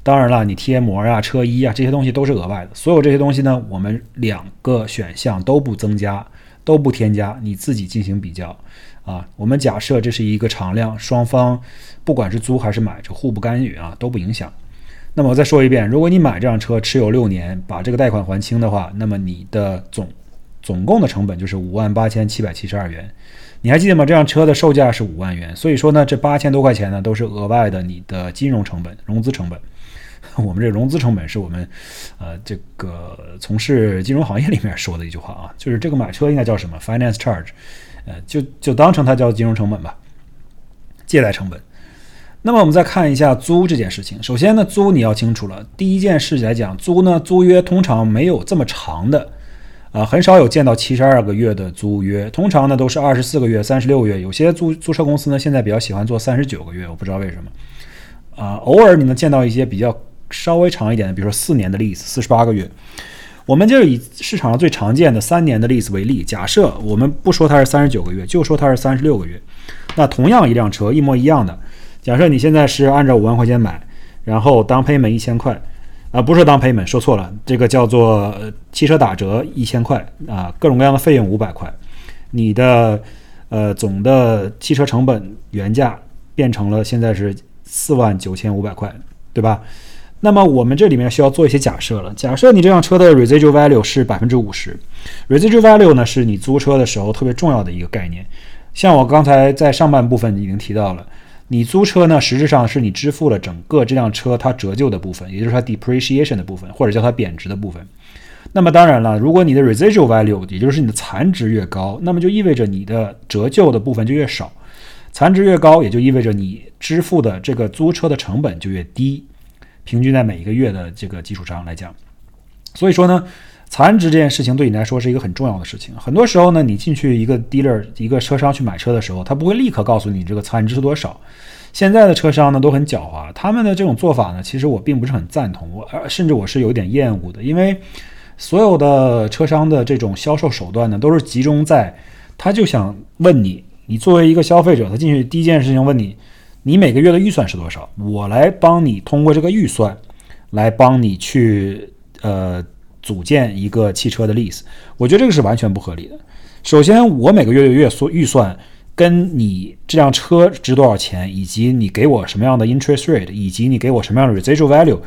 Speaker 1: 当然了，你贴膜啊、车衣啊这些东西都是额外的。所有这些东西呢，我们两个选项都不增加，都不添加，你自己进行比较。啊，我们假设这是一个常量，双方不管是租还是买，这互不干预啊，都不影响。那么我再说一遍，如果你买这辆车持有六年，把这个贷款还清的话，那么你的总总共的成本就是五万八千七百七十二元。你还记得吗？这辆车的售价是五万元，所以说呢，这八千多块钱呢都是额外的你的金融成本、融资成本。我们这融资成本是我们呃这个从事金融行业里面说的一句话啊，就是这个买车应该叫什么？Finance charge。呃，就就当成它叫金融成本吧，借贷成本。那么我们再看一下租这件事情。首先呢，租你要清楚了。第一件事来讲，租呢，租约通常没有这么长的，啊，很少有见到七十二个月的租约，通常呢都是二十四个月、三十六个月。有些租租车公司呢，现在比较喜欢做三十九个月，我不知道为什么。啊，偶尔你能见到一些比较稍微长一点的，比如说四年的 lease，四十八个月。我们就以市场上最常见的三年的例子为例，假设我们不说它是三十九个月，就说它是三十六个月。那同样一辆车，一模一样的，假设你现在是按照五万块钱买，然后当 payment 一千块，啊，不是当 payment，说错了，这个叫做汽车打折一千块啊，各种各样的费用五百块，你的呃总的汽车成本原价变成了现在是四万九千五百块，对吧？那么我们这里面需要做一些假设了。假设你这辆车的 residual value 是百分之五十，residual value 呢是你租车的时候特别重要的一个概念。像我刚才在上半部分已经提到了，你租车呢实质上是你支付了整个这辆车它折旧的部分，也就是它 depreciation 的部分，或者叫它贬值的部分。那么当然了，如果你的 residual value 也就是你的残值越高，那么就意味着你的折旧的部分就越少。残值越高，也就意味着你支付的这个租车的成本就越低。平均在每一个月的这个基础上来讲，所以说呢，残值这件事情对你来说是一个很重要的事情。很多时候呢，你进去一个 dealer 一个车商去买车的时候，他不会立刻告诉你这个残值是多少。现在的车商呢都很狡猾，他们的这种做法呢，其实我并不是很赞同，我甚至我是有点厌恶的，因为所有的车商的这种销售手段呢，都是集中在他就想问你，你作为一个消费者，他进去第一件事情问你。你每个月的预算是多少？我来帮你通过这个预算，来帮你去呃组建一个汽车的 lease。我觉得这个是完全不合理的。首先，我每个月的月所预算跟你这辆车值多少钱，以及你给我什么样的 interest rate，以及你给我什么样的 residual value，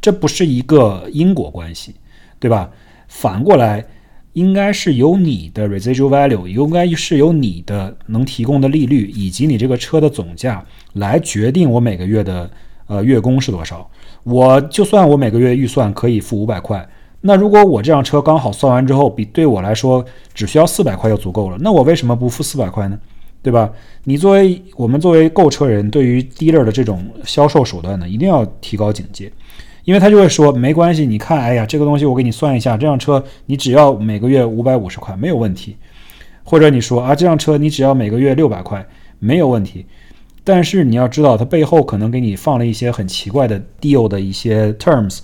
Speaker 1: 这不是一个因果关系，对吧？反过来。应该是由你的 residual value，应该是由你的能提供的利率以及你这个车的总价来决定我每个月的呃月供是多少。我就算我每个月预算可以付五百块，那如果我这辆车刚好算完之后比对我来说只需要四百块就足够了，那我为什么不付四百块呢？对吧？你作为我们作为购车人，对于 dealer 的这种销售手段呢，一定要提高警戒。因为他就会说没关系，你看，哎呀，这个东西我给你算一下，这辆车你只要每个月五百五十块没有问题。或者你说啊，这辆车你只要每个月六百块没有问题，但是你要知道它背后可能给你放了一些很奇怪的 deal 的一些 terms，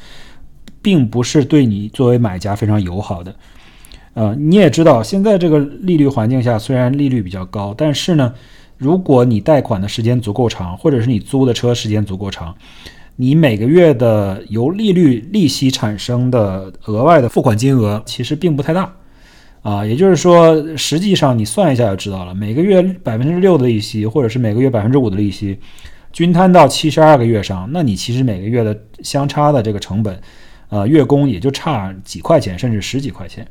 Speaker 1: 并不是对你作为买家非常友好的。呃，你也知道现在这个利率环境下，虽然利率比较高，但是呢，如果你贷款的时间足够长，或者是你租的车时间足够长。你每个月的由利率利息产生的额外的付款金额其实并不太大，啊，也就是说，实际上你算一下就知道了，每个月百分之六的利息，或者是每个月百分之五的利息，均摊到七十二个月上，那你其实每个月的相差的这个成本，呃，月供也就差几块钱，甚至十几块钱。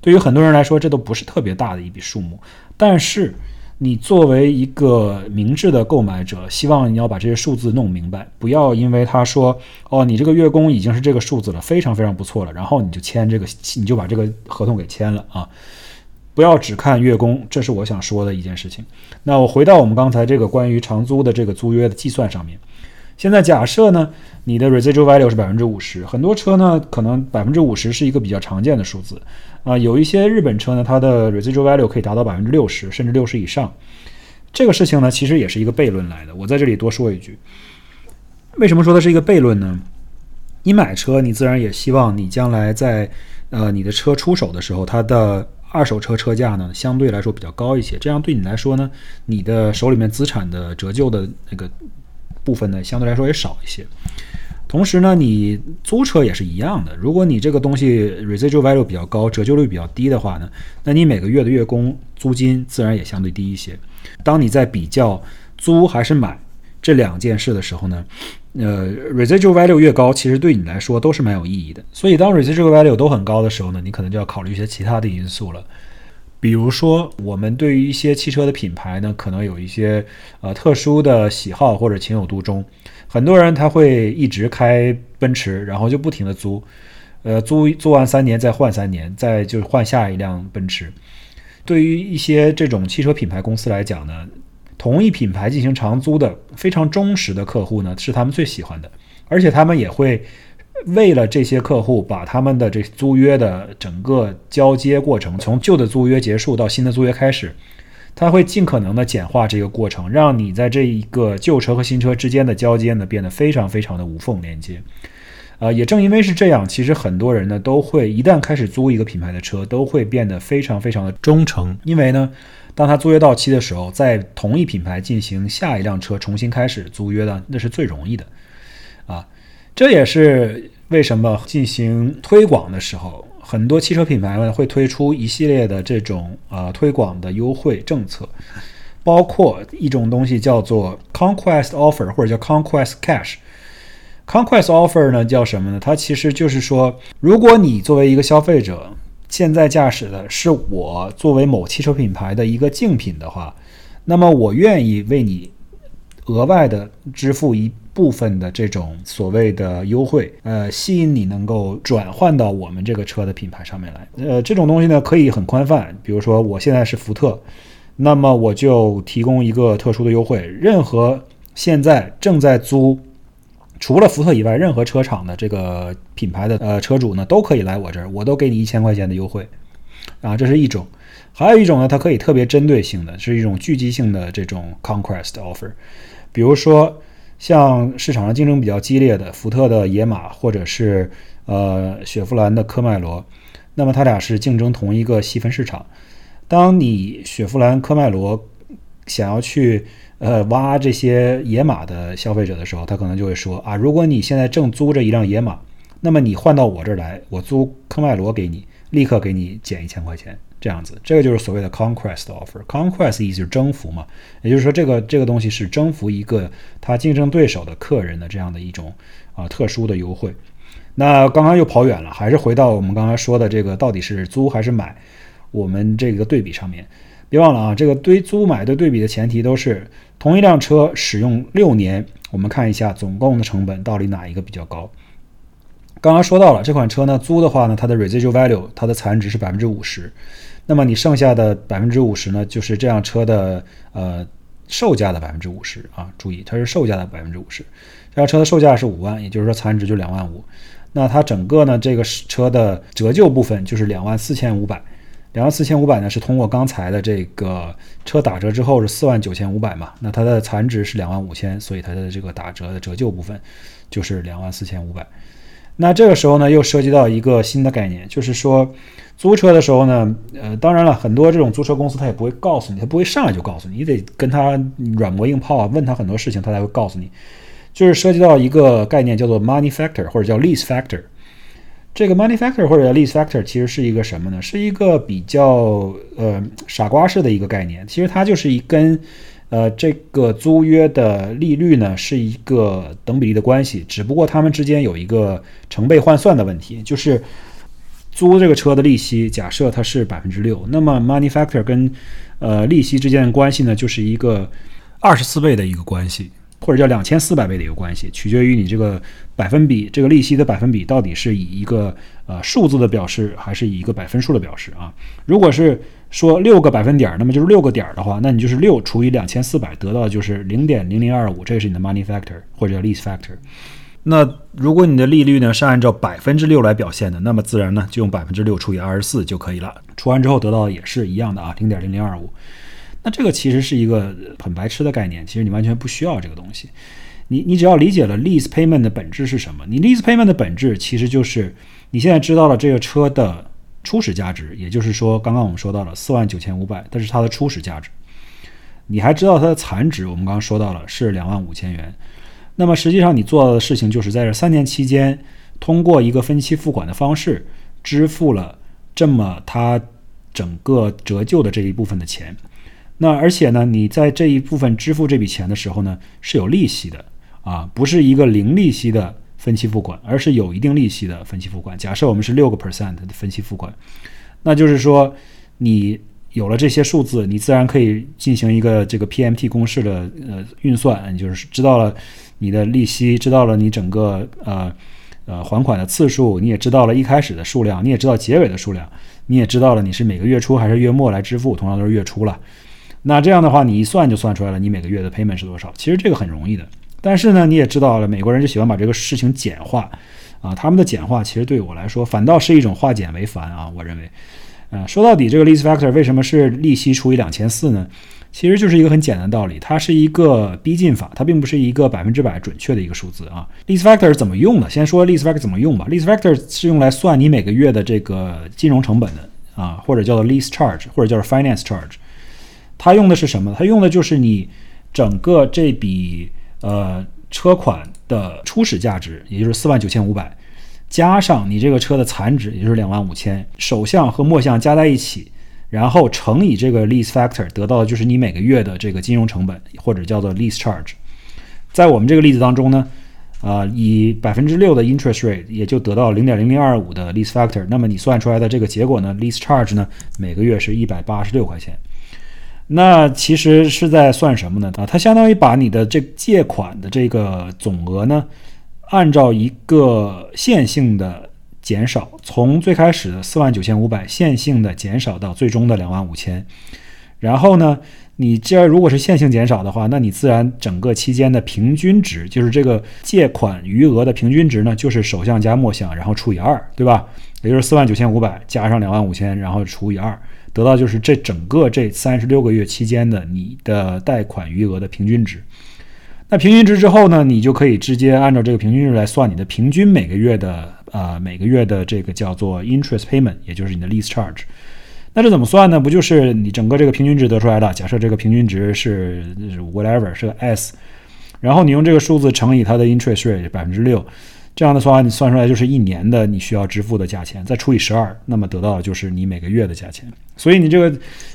Speaker 1: 对于很多人来说，这都不是特别大的一笔数目，但是。你作为一个明智的购买者，希望你要把这些数字弄明白，不要因为他说哦，你这个月供已经是这个数字了，非常非常不错了，然后你就签这个，你就把这个合同给签了啊！不要只看月供，这是我想说的一件事情。那我回到我们刚才这个关于长租的这个租约的计算上面。现在假设呢，你的 residual value 是百分之五十，很多车呢可能百分之五十是一个比较常见的数字啊，有一些日本车呢，它的 residual value 可以达到百分之六十，甚至六十以上。这个事情呢，其实也是一个悖论来的。我在这里多说一句，为什么说它是一个悖论呢？你买车，你自然也希望你将来在呃你的车出手的时候，它的二手车车价呢相对来说比较高一些，这样对你来说呢，你的手里面资产的折旧的那个。部分呢，相对来说也少一些。同时呢，你租车也是一样的。如果你这个东西 residual value 比较高，折旧率比较低的话呢，那你每个月的月供租金自然也相对低一些。当你在比较租还是买这两件事的时候呢，呃，residual value 越高，其实对你来说都是蛮有意义的。所以当 residual value 都很高的时候呢，你可能就要考虑一些其他的因素了。比如说，我们对于一些汽车的品牌呢，可能有一些呃特殊的喜好或者情有独钟。很多人他会一直开奔驰，然后就不停的租，呃，租租完三年再换三年，再就换下一辆奔驰。对于一些这种汽车品牌公司来讲呢，同一品牌进行长租的非常忠实的客户呢，是他们最喜欢的，而且他们也会。为了这些客户，把他们的这租约的整个交接过程，从旧的租约结束到新的租约开始，他会尽可能的简化这个过程，让你在这一个旧车和新车之间的交接呢变得非常非常的无缝连接。呃，也正因为是这样，其实很多人呢都会一旦开始租一个品牌的车，都会变得非常非常的忠诚，因为呢，当他租约到期的时候，在同一品牌进行下一辆车重新开始租约呢，那是最容易的，啊。这也是为什么进行推广的时候，很多汽车品牌们会推出一系列的这种呃推广的优惠政策，包括一种东西叫做 Conquest Offer 或者叫 Conquest Cash。Conquest Offer 呢叫什么呢？它其实就是说，如果你作为一个消费者，现在驾驶的是我作为某汽车品牌的一个竞品的话，那么我愿意为你额外的支付一。部分的这种所谓的优惠，呃，吸引你能够转换到我们这个车的品牌上面来。呃，这种东西呢可以很宽泛，比如说我现在是福特，那么我就提供一个特殊的优惠，任何现在正在租，除了福特以外，任何车厂的这个品牌的呃车主呢都可以来我这儿，我都给你一千块钱的优惠，啊，这是一种。还有一种呢，它可以特别针对性的，是一种聚集性的这种 conquest offer，比如说。像市场上竞争比较激烈的福特的野马，或者是呃雪佛兰的科迈罗，那么它俩是竞争同一个细分市场。当你雪佛兰科迈罗想要去呃挖这些野马的消费者的时候，他可能就会说啊，如果你现在正租着一辆野马，那么你换到我这儿来，我租科迈罗给你，立刻给你减一千块钱。这样子，这个就是所谓的 conquest offer。conquest 意思就是征服嘛，也就是说，这个这个东西是征服一个他竞争对手的客人的这样的一种啊特殊的优惠。那刚刚又跑远了，还是回到我们刚才说的这个到底是租还是买，我们这个对比上面，别忘了啊，这个对租买的对比的前提都是同一辆车使用六年，我们看一下总共的成本到底哪一个比较高。刚刚说到了这款车呢，租的话呢，它的 residual value 它的残值是百分之五十。那么你剩下的百分之五十呢，就是这辆车的呃售价的百分之五十啊，注意它是售价的百分之五十。这辆车的售价是五万，也就是说残值就两万五。那它整个呢这个车的折旧部分就是两万四千五百，两万四千五百呢是通过刚才的这个车打折之后是四万九千五百嘛，那它的残值是两万五千，所以它的这个打折的折旧部分就是两万四千五百。那这个时候呢，又涉及到一个新的概念，就是说租车的时候呢，呃，当然了，很多这种租车公司他也不会告诉你，他不会上来就告诉你，你得跟他软磨硬泡啊，问他很多事情，他才会告诉你。就是涉及到一个概念叫做 money factor 或者叫 lease factor。这个 money factor 或者叫 lease factor 其实是一个什么呢？是一个比较呃傻瓜式的一个概念。其实它就是一跟呃这个租约的利率呢是一个等比例的关系，只不过它们之间有一个成倍换算的问题。就是租这个车的利息，假设它是百分之六，那么 money factor 跟呃利息之间的关系呢，就是一个二十四倍的一个关系。或者叫两千四百倍的一个关系，取决于你这个百分比，这个利息的百分比到底是以一个呃数字的表示，还是以一个百分数的表示啊？如果是说六个百分点，那么就是六个点的话，那你就是六除以两千四百，得到的就是零点零零二五，这个是你的 money factor 或者叫 lease factor。那如果你的利率呢是按照百分之六来表现的，那么自然呢就用百分之六除以二十四就可以了，除完之后得到的也是一样的啊，零点零零二五。那这个其实是一个很白痴的概念，其实你完全不需要这个东西。你你只要理解了 lease payment 的本质是什么？你 lease payment 的本质其实就是你现在知道了这个车的初始价值，也就是说刚刚我们说到了四万九千五百，但是它的初始价值。你还知道它的残值，我们刚刚说到了是两万五千元。那么实际上你做的事情就是在这三年期间，通过一个分期付款的方式支付了这么它整个折旧的这一部分的钱。那而且呢，你在这一部分支付这笔钱的时候呢，是有利息的啊，不是一个零利息的分期付款，而是有一定利息的分期付款。假设我们是六个 percent 的分期付款，那就是说你有了这些数字，你自然可以进行一个这个 PMT 公式的呃运算，你就是知道了你的利息，知道了你整个呃呃还款的次数，你也知道了一开始的数量，你也知道结尾的数量，你也知道了你是每个月初还是月末来支付，同样都是月初了。那这样的话，你一算就算出来了，你每个月的 payment 是多少？其实这个很容易的。但是呢，你也知道了，美国人就喜欢把这个事情简化，啊，他们的简化其实对我来说反倒是一种化简为繁啊。我认为，嗯，说到底，这个 lease factor 为什么是利息除以两千四呢？其实就是一个很简单的道理，它是一个逼近法，它并不是一个百分之百准确的一个数字啊。lease factor 是怎么用的？先说 lease factor 怎么用吧。lease factor 是用来算你每个月的这个金融成本的啊，或者叫做 lease charge，或者叫做 finance charge。它用的是什么？它用的就是你整个这笔呃车款的初始价值，也就是四万九千五百，加上你这个车的残值，也就是两万五千，首项和末项加在一起，然后乘以这个 lease factor，得到的就是你每个月的这个金融成本，或者叫做 lease charge。在我们这个例子当中呢，啊，以百分之六的 interest rate，也就得到零点零零二五的 lease factor。那么你算出来的这个结果呢，lease charge 呢，每个月是一百八十六块钱。那其实是在算什么呢？啊，它相当于把你的这借款的这个总额呢，按照一个线性的减少，从最开始的四万九千五百线性的减少到最终的两万五千。然后呢，你这如果是线性减少的话，那你自然整个期间的平均值，就是这个借款余额的平均值呢，就是首项加末项，然后除以二，对吧？也就是四万九千五百加上两万五千，然后除以二。得到就是这整个这三十六个月期间的你的贷款余额的平均值。那平均值之后呢，你就可以直接按照这个平均值来算你的平均每个月的呃每个月的这个叫做 interest payment，也就是你的 lease charge。那这怎么算呢？不就是你整个这个平均值得出来的？假设这个平均值是 whatever 是个 s，然后你用这个数字乘以它的 interest rate 百分之六。这样的话，你算出来就是一年的你需要支付的价钱，再除以十二，那么得到的就是你每个月的价钱。所以你这个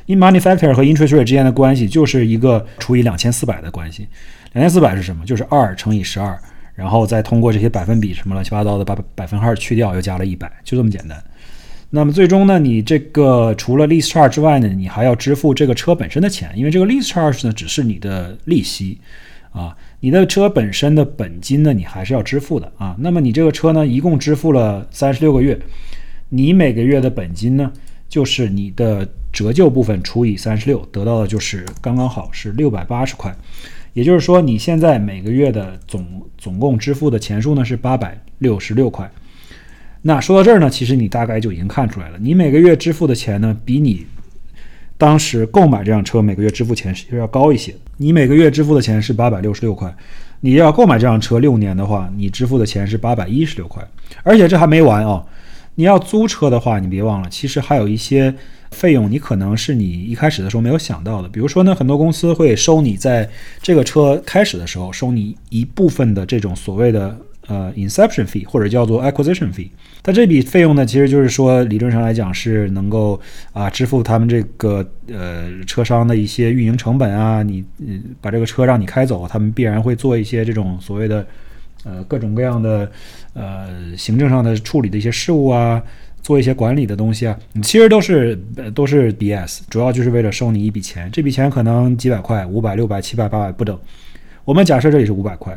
Speaker 1: in money factor 和 interest rate 之间的关系就是一个除以两千四百的关系。两千四百是什么？就是二乘以十二，然后再通过这些百分比什么乱七八糟的把百分号去掉，又加了一百，就这么简单。那么最终呢，你这个除了 lease charge 之外呢，你还要支付这个车本身的钱，因为这个 lease charge 呢只是你的利息啊。你的车本身的本金呢，你还是要支付的啊。那么你这个车呢，一共支付了三十六个月，你每个月的本金呢，就是你的折旧部分除以三十六，得到的就是刚刚好是六百八十块。也就是说，你现在每个月的总总共支付的钱数呢是八百六十六块。那说到这儿呢，其实你大概就已经看出来了，你每个月支付的钱呢，比你当时购买这辆车每个月支付钱是要高一些。你每个月支付的钱是八百六十六块，你要购买这辆车六年的话，你支付的钱是八百一十六块。而且这还没完啊，你要租车的话，你别忘了，其实还有一些费用，你可能是你一开始的时候没有想到的。比如说呢，很多公司会收你在这个车开始的时候收你一部分的这种所谓的。呃，inception fee 或者叫做 acquisition fee，它这笔费用呢，其实就是说理论上来讲是能够啊支付他们这个呃车商的一些运营成本啊，你嗯把这个车让你开走，他们必然会做一些这种所谓的呃各种各样的呃行政上的处理的一些事务啊，做一些管理的东西啊，其实都是都是 BS，主要就是为了收你一笔钱，这笔钱可能几百块、五百、六百、七百、八百不等，我们假设这里是五百块。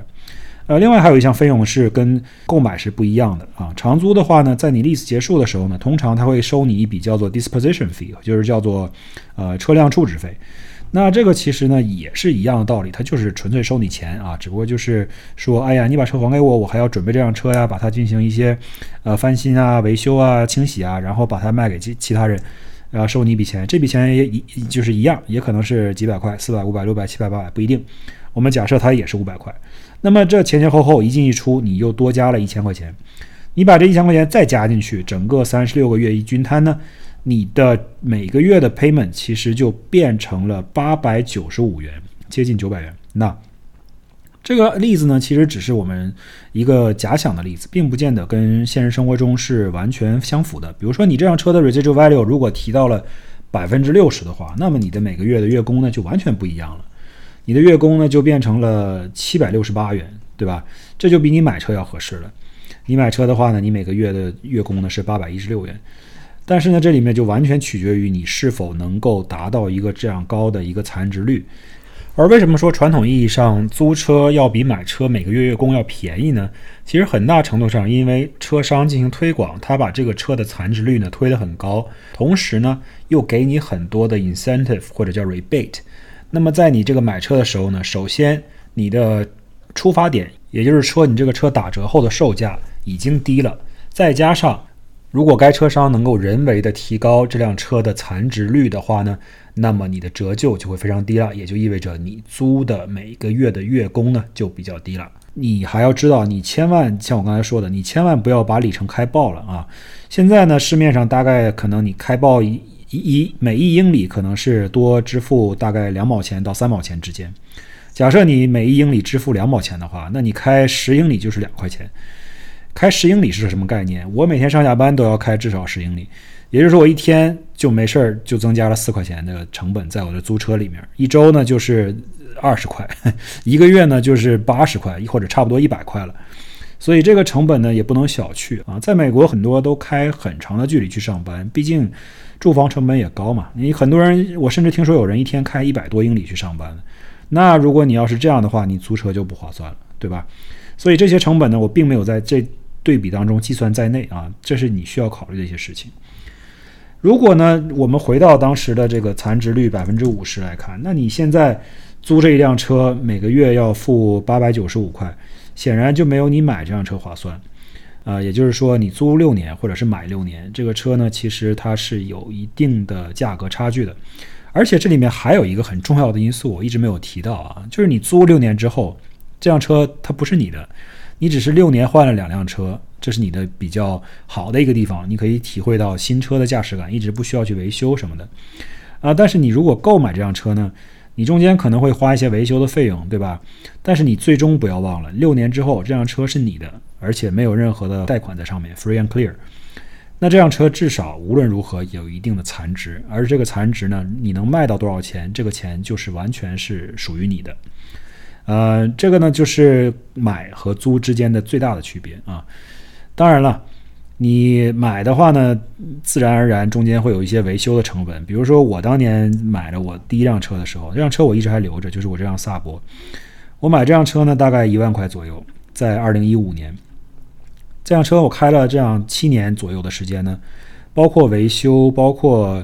Speaker 1: 呃，另外还有一项费用是跟购买是不一样的啊。长租的话呢，在你 lease 结束的时候呢，通常他会收你一笔叫做 disposition fee，就是叫做呃车辆处置费。那这个其实呢也是一样的道理，它就是纯粹收你钱啊，只不过就是说，哎呀，你把车还给我，我还要准备这辆车呀，把它进行一些呃翻新啊、维修啊、清洗啊，然后把它卖给其其他人，然后收你一笔钱。这笔钱也一就是一样，也可能是几百块、四百、五百、六百、七百、八百，不一定。我们假设它也是五百块。那么这前前后后一进一出，你又多加了一千块钱，你把这一千块钱再加进去，整个三十六个月一均摊呢，你的每个月的 payment 其实就变成了八百九十五元，接近九百元。那这个例子呢，其实只是我们一个假想的例子，并不见得跟现实生活中是完全相符的。比如说，你这辆车的 residual value 如果提到了百分之六十的话，那么你的每个月的月供呢就完全不一样了。你的月供呢就变成了七百六十八元，对吧？这就比你买车要合适了。你买车的话呢，你每个月的月供呢是八百一十六元，但是呢，这里面就完全取决于你是否能够达到一个这样高的一个残值率。而为什么说传统意义上租车要比买车每个月月供要便宜呢？其实很大程度上因为车商进行推广，他把这个车的残值率呢推得很高，同时呢又给你很多的 incentive 或者叫 rebate。那么在你这个买车的时候呢，首先你的出发点，也就是说你这个车打折后的售价已经低了，再加上如果该车商能够人为的提高这辆车的残值率的话呢，那么你的折旧就会非常低了，也就意味着你租的每个月的月供呢就比较低了。你还要知道，你千万像我刚才说的，你千万不要把里程开爆了啊！现在呢，市面上大概可能你开爆一。一每一英里可能是多支付大概两毛钱到三毛钱之间。假设你每一英里支付两毛钱的话，那你开十英里就是两块钱。开十英里是个什么概念？我每天上下班都要开至少十英里，也就是说我一天就没事儿就增加了四块钱的成本在我的租车里面。一周呢就是二十块，一个月呢就是八十块，或者差不多一百块了。所以这个成本呢也不能小觑啊。在美国很多都开很长的距离去上班，毕竟。住房成本也高嘛？你很多人，我甚至听说有人一天开一百多英里去上班。那如果你要是这样的话，你租车就不划算了，对吧？所以这些成本呢，我并没有在这对比当中计算在内啊。这是你需要考虑的一些事情。如果呢，我们回到当时的这个残值率百分之五十来看，那你现在租这一辆车每个月要付八百九十五块，显然就没有你买这辆车划算。啊，也就是说，你租六年或者是买六年，这个车呢，其实它是有一定的价格差距的。而且这里面还有一个很重要的因素，我一直没有提到啊，就是你租六年之后，这辆车它不是你的，你只是六年换了两辆车，这是你的比较好的一个地方，你可以体会到新车的驾驶感，一直不需要去维修什么的。啊，但是你如果购买这辆车呢？你中间可能会花一些维修的费用，对吧？但是你最终不要忘了，六年之后这辆车是你的，而且没有任何的贷款在上面，free and clear。那这辆车至少无论如何有一定的残值，而这个残值呢，你能卖到多少钱，这个钱就是完全是属于你的。呃，这个呢就是买和租之间的最大的区别啊。当然了。你买的话呢，自然而然中间会有一些维修的成本。比如说，我当年买了我第一辆车的时候，这辆车我一直还留着，就是我这辆萨博。我买这辆车呢，大概一万块左右，在二零一五年。这辆车我开了这样七年左右的时间呢，包括维修，包括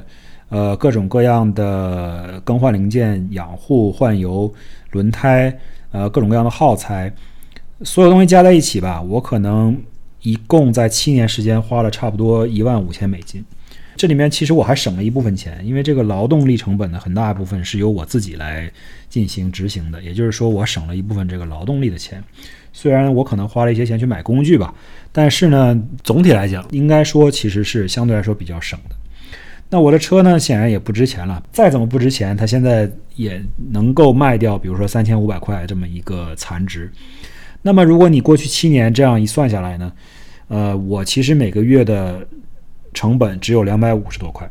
Speaker 1: 呃各种各样的更换零件、养护、换油、轮胎，呃各种各样的耗材，所有东西加在一起吧，我可能。一共在七年时间花了差不多一万五千美金。这里面其实我还省了一部分钱，因为这个劳动力成本呢，很大一部分是由我自己来进行执行的，也就是说，我省了一部分这个劳动力的钱。虽然我可能花了一些钱去买工具吧，但是呢，总体来讲，应该说其实是相对来说比较省的。那我的车呢，显然也不值钱了。再怎么不值钱，它现在也能够卖掉，比如说三千五百块这么一个残值。那么，如果你过去七年这样一算下来呢，呃，我其实每个月的。成本只有两百五十多块，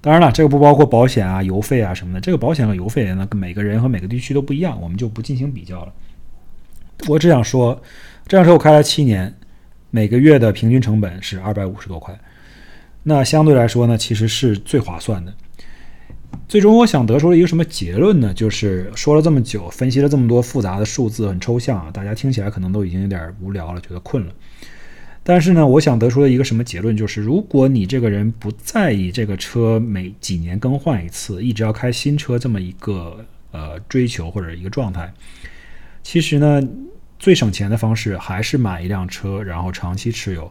Speaker 1: 当然了，这个不包括保险啊、油费啊什么的。这个保险和油费呢，每个人和每个地区都不一样，我们就不进行比较了。我只想说，这辆车我开了七年，每个月的平均成本是二百五十多块，那相对来说呢，其实是最划算的。最终我想得出了一个什么结论呢？就是说了这么久，分析了这么多复杂的数字，很抽象啊，大家听起来可能都已经有点无聊了，觉得困了。但是呢，我想得出的一个什么结论就是，如果你这个人不在意这个车每几年更换一次，一直要开新车这么一个呃追求或者一个状态，其实呢，最省钱的方式还是买一辆车，然后长期持有。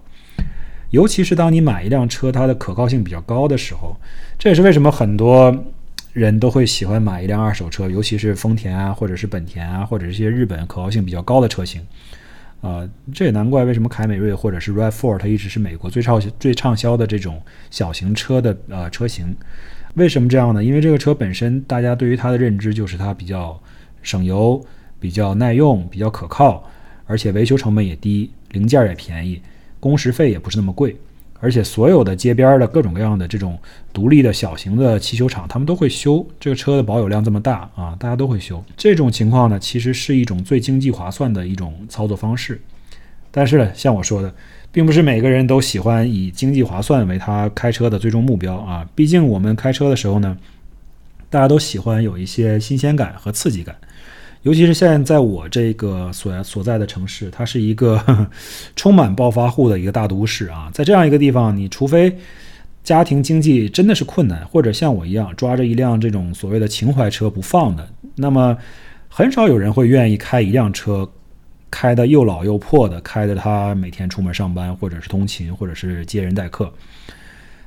Speaker 1: 尤其是当你买一辆车，它的可靠性比较高的时候，这也是为什么很多人都会喜欢买一辆二手车，尤其是丰田啊，或者是本田啊，或者是一些日本可靠性比较高的车型。啊，这也难怪为什么凯美瑞或者是 RAV4 它一直是美国最畅销最畅销的这种小型车的呃车型。为什么这样呢？因为这个车本身，大家对于它的认知就是它比较省油、比较耐用、比较可靠，而且维修成本也低，零件也便宜，工时费也不是那么贵。而且所有的街边的各种各样的这种独立的小型的汽修厂，他们都会修这个车的保有量这么大啊，大家都会修。这种情况呢，其实是一种最经济划算的一种操作方式。但是呢，像我说的，并不是每个人都喜欢以经济划算为他开车的最终目标啊。毕竟我们开车的时候呢，大家都喜欢有一些新鲜感和刺激感。尤其是现在在我这个所所在的城市，它是一个 充满暴发户的一个大都市啊。在这样一个地方，你除非家庭经济真的是困难，或者像我一样抓着一辆这种所谓的情怀车不放的，那么很少有人会愿意开一辆车，开的又老又破的，开的他每天出门上班，或者是通勤，或者是接人待客。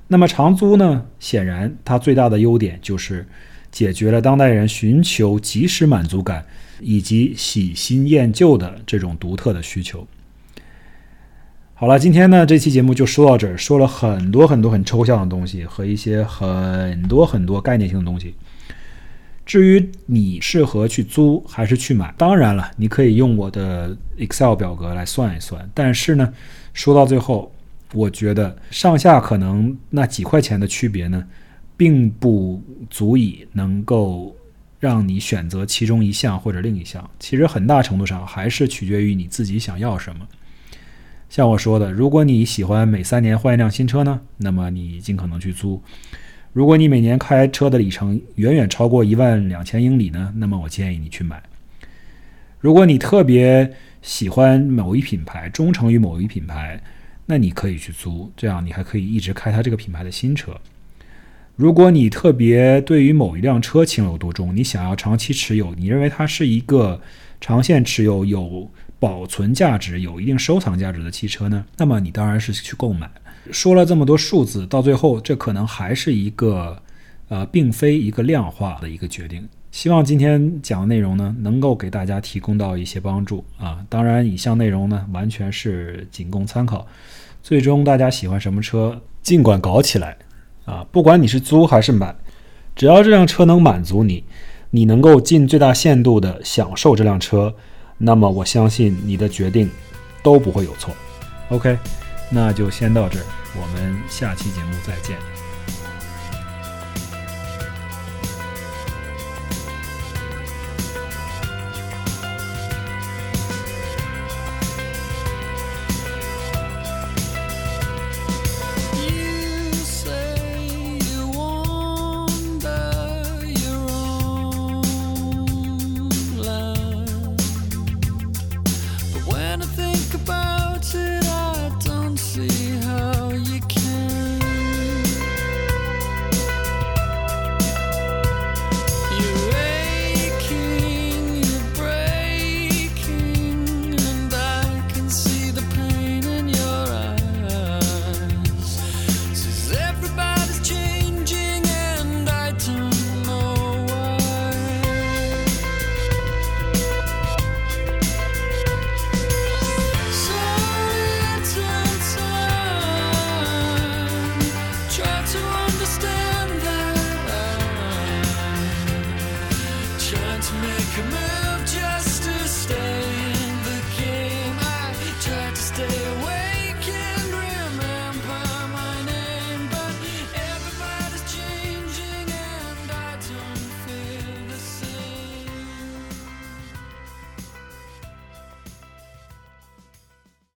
Speaker 1: 那么长租呢？显然它最大的优点就是解决了当代人寻求及时满足感。以及喜新厌旧的这种独特的需求。好了，今天呢这期节目就说到这儿，说了很多很多很抽象的东西和一些很多很多概念性的东西。至于你适合去租还是去买，当然了，你可以用我的 Excel 表格来算一算。但是呢，说到最后，我觉得上下可能那几块钱的区别呢，并不足以能够。让你选择其中一项或者另一项，其实很大程度上还是取决于你自己想要什么。像我说的，如果你喜欢每三年换一辆新车呢，那么你尽可能去租；如果你每年开车的里程远远超过一万两千英里呢，那么我建议你去买。如果你特别喜欢某一品牌，忠诚于某一品牌，那你可以去租，这样你还可以一直开它这个品牌的新车。如果你特别对于某一辆车情有独钟，你想要长期持有，你认为它是一个长线持有、有保存价值、有一定收藏价值的汽车呢？那么你当然是去购买。说了这么多数字，到最后这可能还是一个呃，并非一个量化的一个决定。希望今天讲的内容呢，能够给大家提供到一些帮助啊。当然，以上内容呢，完全是仅供参考。最终大家喜欢什么车，尽管搞起来。啊，不管你是租还是买，只要这辆车能满足你，你能够尽最大限度的享受这辆车，那么我相信你的决定都不会有错。OK，那就先到这儿，我们下期节目再见。